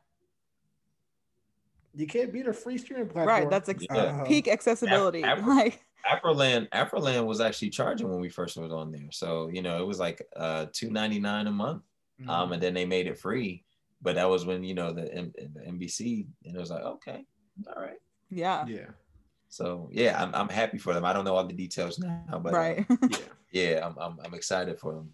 you can't beat a free streaming platform. Right. That's ex- Yeah. Uh, peak accessibility. Af- like [LAUGHS] afroland afroland was actually charging when we first was on there so you know it was like uh 299 a month mhm. um and then they made it free but that was when you know the, M- the nbc and it was like okay all right yeah. yeah, so yeah i'm, I'm happy for them i don't know all the details now but uh, [LAUGHS] yeah. yeah I'm, I'm, I'm excited for them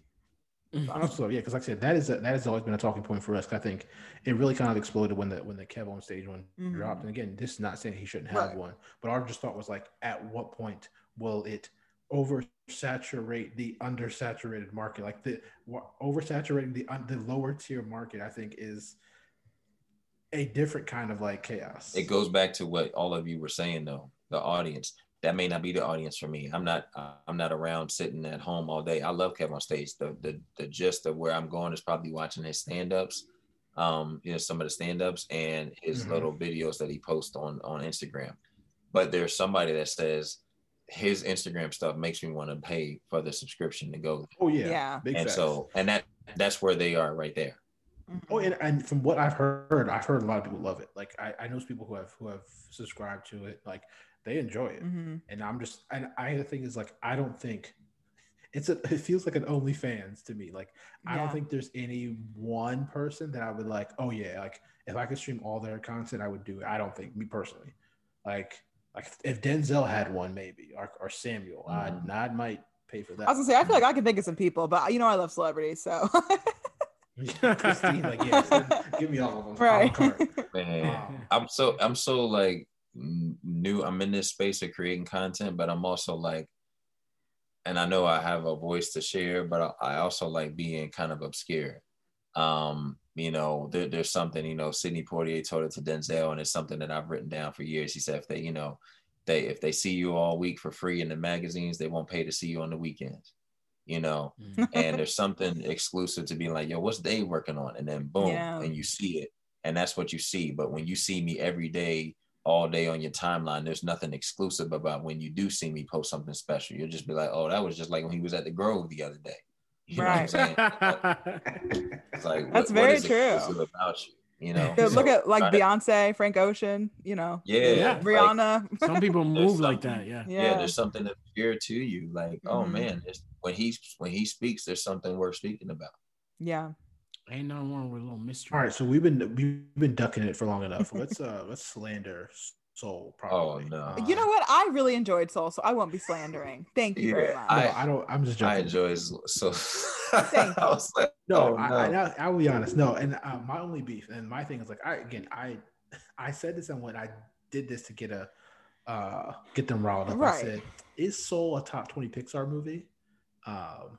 Also, yeah, because like I said, that is a, that has always been a talking point for us. I think it really kind of exploded when the when the Kev on stage one Mhm. dropped. And again, this is not saying he shouldn't have Right. one, but our just thought was like, at what point will it oversaturate the undersaturated market? Like the wha- oversaturating the un, the lower tier market, I think is a different kind of like chaos. it goes back to what all of you were saying though the audience that may not be the audience for me i'm not uh, i'm not around sitting at home all day i love kevin on stage the the, the gist of where i'm going is probably watching his stand-ups um you know some of the stand-ups and his Mhm. little videos that he posts on on instagram but there's somebody that says his instagram stuff makes me want to pay for the subscription to go oh yeah, Yeah. big and facts. so and that that's where they are right there Oh, and, and from what I've heard, I've heard a lot of people love it. Like I, I know people who have who have subscribed to it. Like they enjoy it. Mhm. And I'm just and I the thing is like I don't think it's a [LAUGHS] it feels like an OnlyFans to me. Like I don't think there's any one person that I would like, oh yeah, like if I could stream all their content, I would do it. I don't think me personally. Like like if Denzel had one, maybe or, or Samuel, Mhm. I I might pay for that. I was gonna say I feel like I [LAUGHS] can think of some people, but you know I love celebrities, so [LAUGHS] Christine, like yeah, give me all of them. right. a man I'm so I'm so like n- new. I'm in this space of creating content, but I'm also like, and I know I have a voice to share, but I, also like being kind of obscure. Um, you know, there, there's something. You know, Sidney Poitier told it to Denzel, and it's something that I've written down for years. He said, if they, you know, they if they see you all week for free in the magazines, they won't pay to see you on the weekends. You know, and there's something exclusive to being like, yo, what's they working on? And then boom, Yeah. and you see it. And that's what you see. But when you see me every day, all day on your timeline, there's nothing exclusive about when you do see me post something special. You'll just be like, oh, that was just like when he was at the Grove the other day. [LAUGHS] You know what I'm Right. saying? It's like, [LAUGHS] That's what- very what is true. about you? You know? Yeah, look So, at like try to- Beyonce, Frank Ocean, you know, Yeah. Yeah. like, Rihanna. Some people [LAUGHS] move like that. Yeah. yeah. yeah. there's something that's pure to you. Like, oh Mhm. man, when he when he speaks, there's something worth speaking about. yeah. Ain't nothing wrong with a little mystery. All right, so we've been we've been ducking it for long enough. Let's uh let's slander Soul. Probably. Oh, no. You know what? I really enjoyed Soul, so I won't be slandering. Thank you very Yeah, much. No, I- I, don't. I'm just I joking. enjoy his [LAUGHS] so. Thank I was like, No, oh, I, I, no. I, I will be honest. No, and uh, my only beef and my thing is like I again I I said this and when I did this to get a uh get them riled up. I said, "Is Soul a top twenty Pixar movie?" um,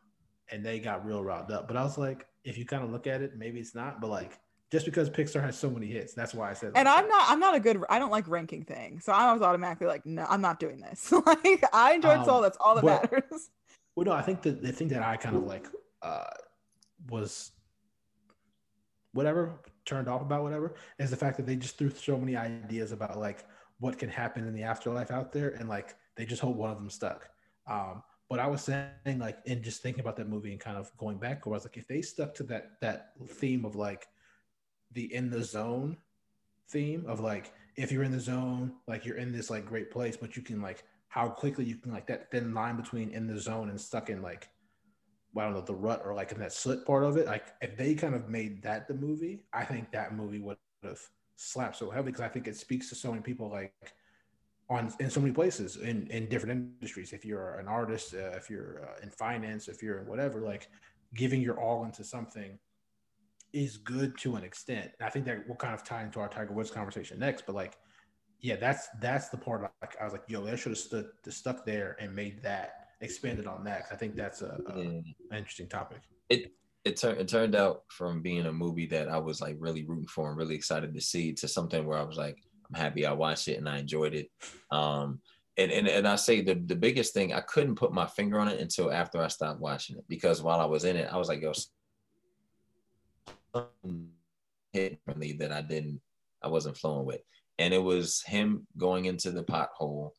and they got real riled up. But I was like, if you kind of look at it, maybe it's not. But like, just because Pixar has so many hits, that's why I said. And like I'm that. not I'm not a good I don't like ranking things. So I was automatically like, no, I'm not doing this. [LAUGHS] like I enjoyed Um, Soul, that's all that but- matters. [LAUGHS] Well, no, I think the the thing that I kind of like uh, was whatever turned off about whatever is the fact that they just threw so many ideas about like what can happen in the afterlife out there, and like they just hope one of them stuck. Um, but I was saying like, and just thinking about that movie and kind of going back, I was like, if they stuck to that that theme of like the in the zone theme of like if you're in the zone, like you're in this like great place, but you can like how quickly you can like that thin line between in the zone and stuck in like I don't know the rut or like in that slit part of it. Like if they kind of made that the movie, I think that movie would have slapped so heavily because I think it speaks to so many people like on in so many places in in different industries. If you're an artist, uh, if you're uh, in finance, if you're in whatever, like giving your all into something is good to an extent. And I think that will kind of tie into our Tiger Woods conversation next. But like, yeah, that's that's the part. Like I was like, yo, they should have stood stuck there and made that expanded on that I think that's a, a Yeah. an interesting topic. it turned it turned out from being a movie that I was like really rooting for and really excited to see to something where I was like, I'm happy I watched it and I enjoyed it. Um, and and and I say the the biggest thing I couldn't put my finger on it until after I stopped watching it because while I was in it, I was like, yo, hit me that I didn't I wasn't flowing with, and it was him going into the pothole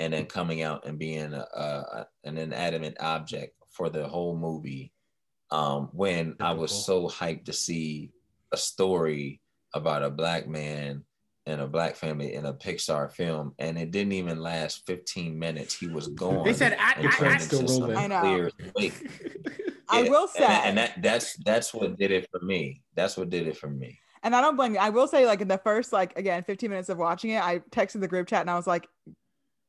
and then coming out and being a, a, an inanimate object for the whole movie um, when I was so hyped to see a story about a black man and a black family in a Pixar film, and it didn't even last 15 minutes. He was gone. They said, "I- and I- turned I- into Still some rolling. I know. clear slate. I will say that- and that that's that's what did it for me. That's what did it for me. and I don't blame you. I will say, like in the first, like again, 15 minutes of watching it, I texted the group chat and I was like,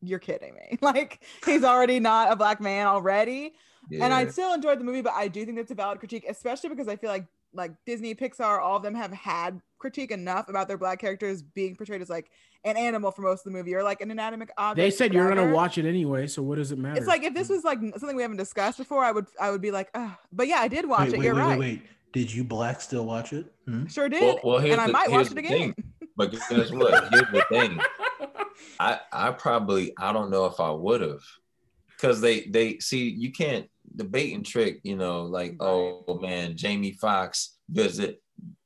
"You're kidding me! [LAUGHS] Like he's already not a black man already." And I still enjoyed the movie, but I do think that's a valid critique, especially because I feel like like Disney, Pixar, all of them have had critique enough about their black characters being portrayed as like an animal for most of the movie or like an inanimate object. They said you're gonna watch it anyway, so what does it matter? It's like if this was like something we haven't discussed before, I would I would be like, Ugh. but yeah, I did watch wait, it. wait, You're wait, right. wait, wait. Did you black still watch it? Hmm? Sure did. Well, well, here's and I the- might watch it again. thing. But guess what? [LAUGHS] Here's the thing. I I probably I don't know if I would have, because they they see you can't the bait and trick. You know, like Right. oh man, Jamie Foxx visit.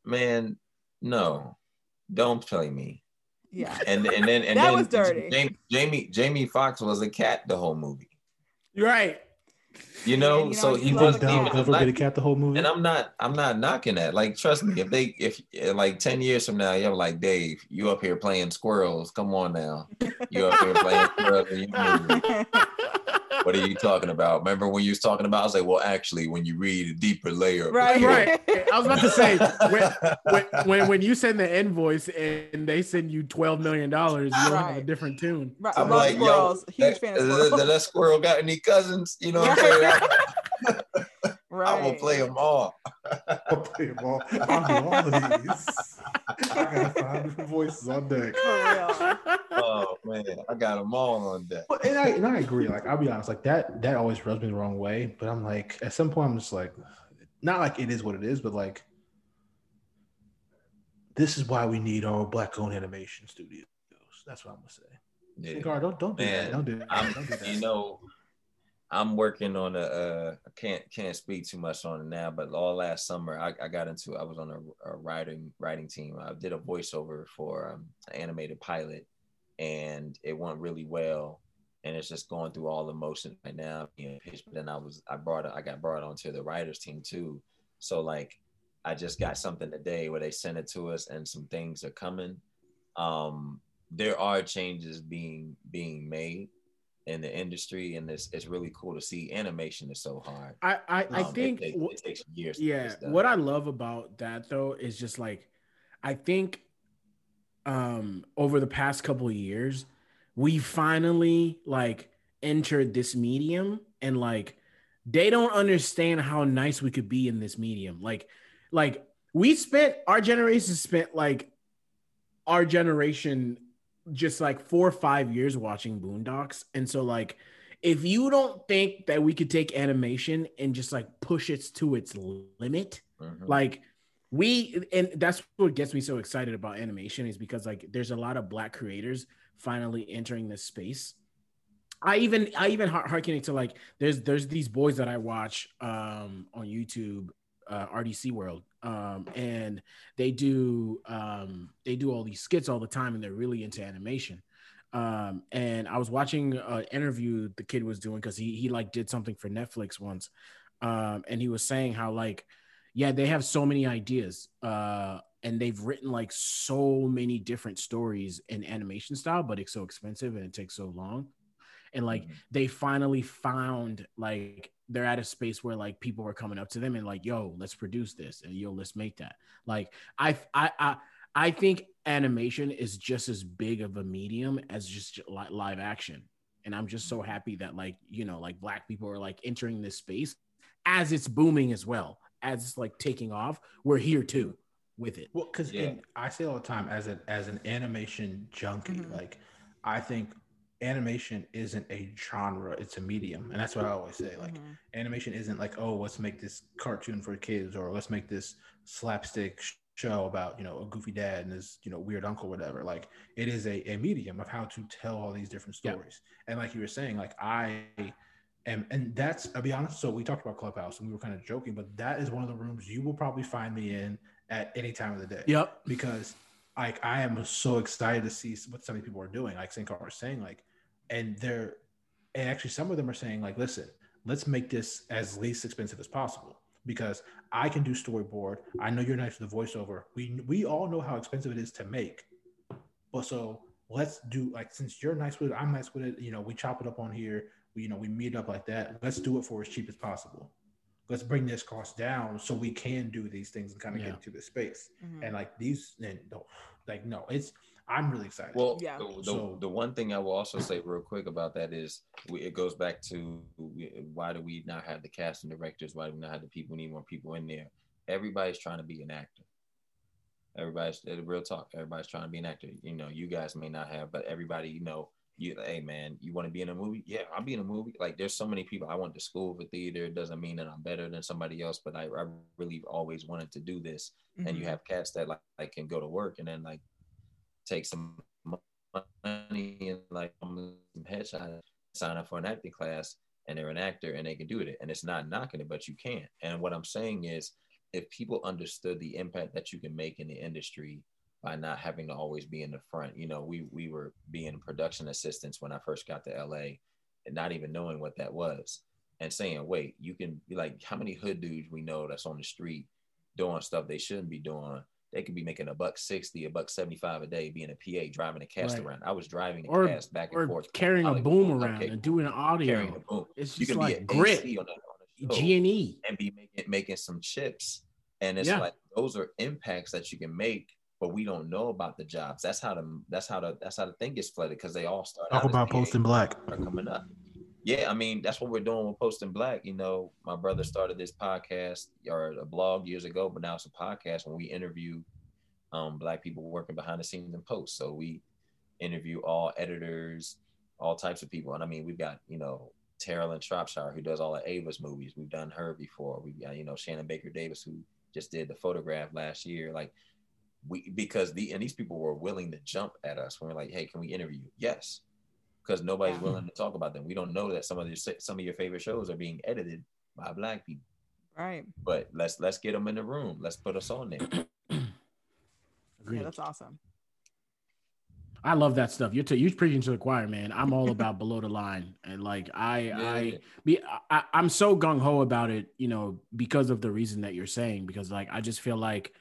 Man, no, don't play me. Yeah. [LAUGHS] And and then and That then was dirty. Jamie Jamie Jamie Foxx was a cat the whole movie. you're right. You know, you know, so he he wasn't a even Donald cat. a get a cat the whole movie. and I'm not, I'm not knocking that. Like, trust me, if they, if like 10 years from now, you're like, Dave, you up here playing squirrels. Come on now. You up here playing squirrels in your movie. [LAUGHS] What are you talking about? Remember when you was talking about, I was like, well, actually, when you read a deeper layer. Right, script- Right. I was about to say when, when, [LAUGHS] when when you send the invoice and they send you twelve million dollars, you don't have a different tune. Right, I'm love like, squirrels. yo, Huge that, fan of that- squirrels. that, that squirrel got any cousins? You know what I'm [LAUGHS] saying? [LAUGHS] I, right. I will play them all. [LAUGHS] I'll play them all. I'll do all of these. I got five different voices on deck. For real. Oh man, I got them all on deck. But- And I and I agree. Like I'll be honest, like that that always rubs me the wrong way. But I'm like, at some point, I'm just like, not like it is what it is, but like, this is why we need our black-owned animation studios. That's what I'm gonna say. Yeah. Gar, don't don't do Man, that. Don't do that. I'm, don't do that. you know, I'm working on a. Uh, I can't can't speak too much on it now, but all last summer I, I got into. I was on a, a writing writing team. I did a voiceover for um, an animated pilot, and it went really well. And it's just going through all the motions right now. You but then I was I brought I got brought onto the writers team too. So like I just got something today where they sent it to us, and some things are coming. Um, there are changes being being made in the industry, and it's it's really cool to see. Animation is so hard. I I, I Um, it think take- wh- it, takes years. yeah what i love about that though is just like i think um over the past couple of years we finally like entered this medium and like they don't understand how nice we could be in this medium like like we spent our generation spent like our generation just like four or five years watching boondocks and so like if you don't think that we could take animation and just like push it to its limit, Mhm. like we and that's what gets me so excited about animation is because like there's a lot of black creators finally entering this space i even i even har- harken to like there's there's these boys that i watch um on youtube uh rdc world um and they do um they do all these skits all the time and they're really into animation um and i was watching an interview the kid was doing because he he like did something for netflix once um and he was saying how like yeah they have so many ideas uh and they've written like so many different stories in animation style but it's so expensive and it takes so long and like Mhm. they finally found like they're at a space where like people are coming up to them and like yo let's produce this and yo let's make that like i i i, I think animation is just as big of a medium as just li- live action and i'm just so happy that like you know like black people are like entering this space as it's booming as well as it's like taking off we're here too with it Well, because Yeah. I say all the time as an as an animation junkie, Mhm. like I think animation isn't a genre; it's a medium, and that's what I always say. Like Mhm. animation isn't like, oh, let's make this cartoon for kids, or let's make this slapstick show about you know a goofy dad and his you know weird uncle, whatever. Like it is a, a medium of how to tell all these different Yeah. stories. And like you were saying, like I am, and that's I'll be honest. So we talked about Clubhouse, and we were kind of joking, but that is one of the rooms you will probably find me in at any time of the day yep because like I am so excited to see what some of these people are doing. Like Sankara was saying, like, and they're and actually some of them are saying, like, listen, let's make this as least expensive as possible because I can do storyboard. I know you're nice with the voiceover. We we all know how expensive it is to make, but so let's do like since you're nice with it, I'm nice with it. You know, we chop it up on here. We you know we meet up like that. Let's do it for as cheap as possible. Let's bring this cost down so we can do these things and kind of Yeah. get into the space Mhm. and like these and like no it's i'm really excited Well, Yeah. the, the, So- the one thing I will also say real quick about that is we, it goes back to why do we not have the casting directors? Why do we not have the people? We need more people in there. Everybody's trying to be an actor. Everybody's uh, real talk. Everybody's trying to be an actor. You know, you guys may not have, but everybody, you know, you hey man, you want to be in a movie? Yeah, I'll be in a movie. Like there's so many people. I went to school for theater. It doesn't mean that I'm better than somebody else, but I, I really always wanted to do this and you Mhm. have cats that like, like can go to work and then like take some money and like some headshot sign up for an acting class and they're an actor and they can do it and it's not knocking it but you can't and what i'm saying is if people understood the impact that you can make in the industry by not having to always be in the front you know we we were being production assistants when i first got to la and not even knowing what that was and saying wait you can be like how many hood dudes we know that's on the street doing stuff they shouldn't be doing. They could be making a buck sixty, a buck seventy five a day, being a PA, driving a cast Right. around. I was driving a Or- cast back and or forth, carrying a boom around and doing audio carrying a boom. it's You just can be like an grit a, on g and e and be making making some chips. And it's Yeah. like those are impacts that you can make, but we don't know about the jobs. That's how the that's how the that's how the thing gets flooded because they all start talk out about posting black are coming up. Yeah, I mean that's what we're doing with Posting Black. You know, my brother started this podcast or a blog years ago, but now it's a podcast when we interview um, black people working behind the scenes in post. So we interview all editors, all types of people, and I mean we've got you know Terilyn Shropshire who does all the Ava's movies. We've done her before. We've got you know Shannon Baker Davis who just did the photograph last year. Like we because the and these people were willing to jump at us when we're like, hey, can we interview? Yes because nobody's Yeah. willing to talk about them. We don't know that some of your some of your favorite shows are being edited by black people. Right. But let's let's get them in the room. Let's put us on there. Agreed. [CLEARS THROAT] Yeah, that's awesome. I love that stuff. You're t- you're preaching to the choir, man. I'm all about [LAUGHS] below the line, and like I Yeah. I be I, I'm so gung ho about it, you know, because of the reason that you're saying. Because like I just feel like,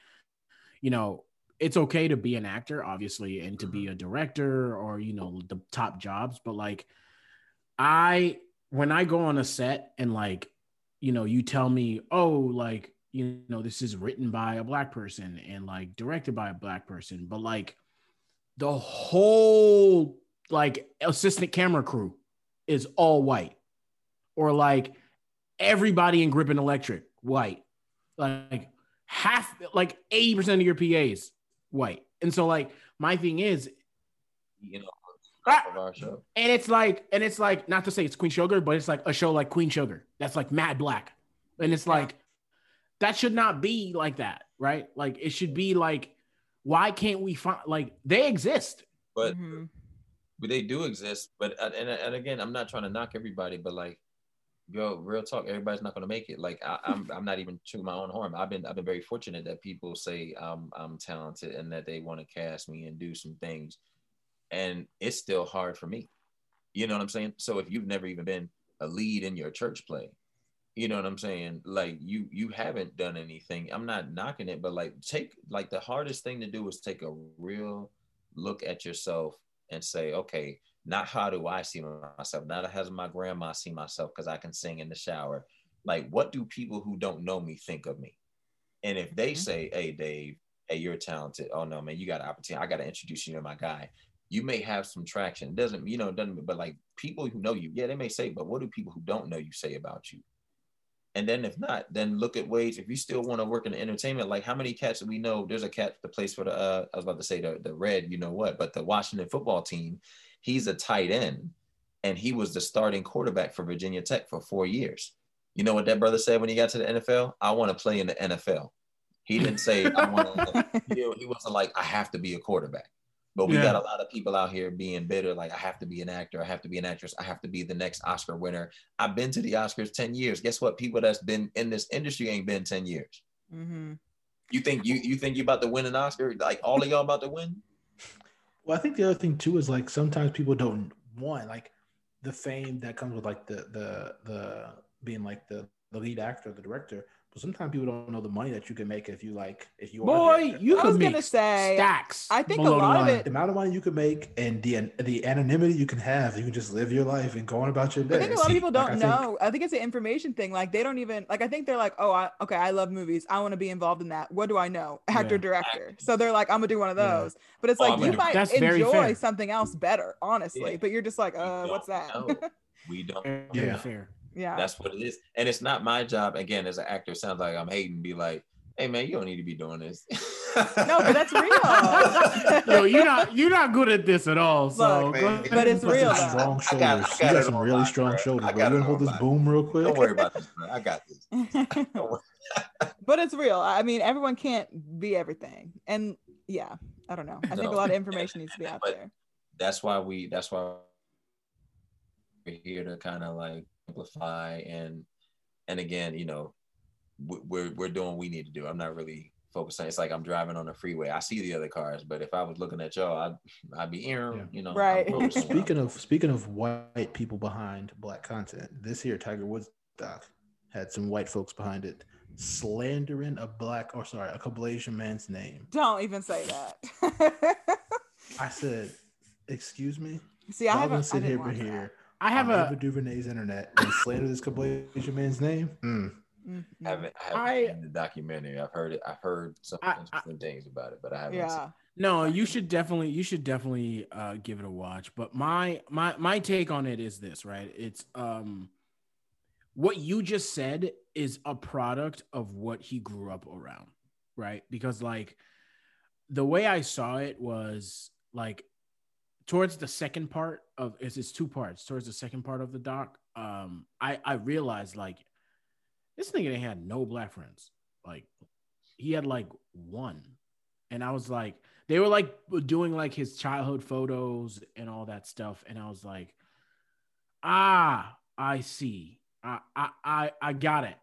you know, it's okay to be an actor, obviously, and to be mm-hmm. a director or you know the top jobs, but like I when I go on a set and like, you know, you tell me, oh, like you know, this is written by a black person and like directed by a black person, but like the whole like assistant camera crew is all white or like everybody in grip and electric white. Like half like 80% of your pas white and so like my thing is You know, off of our show. And it's like, and it's like, not to say it's Queen Sugar, but it's like a show like Queen Sugar that's like mad black. And it's like, that should not be like that, right? Like, it should be like, why can't we find, like, they exist. But Mhm. but they do exist. But uh, and and again, I'm not trying to knock everybody, but like, yo, real talk, everybody's not gonna make it. Like I, I'm [LAUGHS] I'm not even to my own harm. I've been I've been very fortunate that people say I'm I'm talented and that they want to cast me and do some things, and it's still hard for me. You know what I'm saying? So if you've never even been a lead in your church play, you know what I'm saying? Like you you haven't done anything. I'm not knocking it, but like take like the hardest thing to do is take a real look at yourself and say, okay, not how do I see myself, not how does my grandma see myself because I can sing in the shower. Like, what do people who don't know me think of me? And if they Mhm. say, hey, Dave, hey, you're talented. Oh no, man, you got an opportunity. I got to introduce you to my guy. You may have some traction. It doesn't, you know, it doesn't, but like people who know you, yeah, they may say, but what do people who don't know you say about you? And then if not, then look at ways. If you still want to work in entertainment, like how many cats do we know? There's a cat that plays for the. Uh, I was about to say the the red, you know what? But the Washington football team, he's a tight end, and he was the starting quarterback for Virginia Tech for four years. You know what that brother said when he got to the NFL? I want to play in the NFL. He didn't say I want to. he, he wasn't like I have to be a quarterback. But we Yeah. got a lot of people out here being bitter, like I have to be an actor, I have to be an actress, I have to be the next Oscar winner. I've been to the Oscars 10 years. Guess what? People that's been in this industry ain't been 10 years. Mhm. You think you you think you about to win an Oscar? Like all of y'all about to win? Well, I think the other thing too is like sometimes people don't want like the fame that comes with like the the the being like the the lead actor, the director. But sometimes people don't know the money that you can make if you like if you are the Boy, actor. you I could make gonna say, stacks. I think a the lot of it- the amount of money you can make and the the anonymity you can have, you can just live your life and go on about your day. I think a lot of people don't I think- know. I think it's an information thing. Like they don't even like. I think they're like, oh, I, okay, I love movies. I want to be involved in that. What do I know? [LAUGHS] Actor, Yeah. director. So they're like, I'm gonna do one of Yeah. those. But it's Oh, like I'm you gonna- might enjoy something else better, honestly. Yeah. But you're just like, We uh, what's that? We don't. Very Yeah. fair. Yeah. That's what it is. And it's not my job. Again, as an actor, it sounds like I'm hating. Be like, hey man, you don't need to be doing this. No, but that's real. [LAUGHS] Yo, you're not you're not good at this at all. So Look, man. But it's and- real, Some though. strong I shoulders. got- I got you got some really lock, strong bro. shoulders. I Bro. You it want to hold this lock. boom real quick? don't worry about this, bro. I got this. [LAUGHS] But it's real. I mean, everyone can't be everything. And yeah, I don't know. I think a lot of information needs to be out But- there. That's why we. That's why we're here to kind of like amplify and and again, you know, we- we're we're doing what we need to do. I'm not really focusing. It's like I'm driving on the freeway. I see the other cars, but if I was looking at y'all, I'd I'd be ear, Yeah. you know. Right. focusing Speaking of speaking of white people behind black content, this here Tiger Woods doc had some white folks behind it slandering a black or sorry a Caucasian man's name. Don't even say that. I said, "Excuse me." See, I Y'all haven't. gonna I sit didn't here, watch that. here. I have on a Ava DuVernay's internet and slander this Caucasian man's name. Mm. I haven't, I haven't I- seen the documentary. I've heard it. I've heard some I- I- interesting things about it, but I haven't. Yeah. No, you should definitely you should definitely uh give it a watch. But my my my take on it is this, right? It's um what you just said is a product of what he grew up around, right? Because like the way I saw it was like towards the second part of it's, it's two parts. Towards the second part of the doc, um, I I realized like this nigga they had no black friends. Like he had like one, and I was like, they were like doing like his childhood photos and all that stuff, and I was like, ah, I see, I I I, I got it.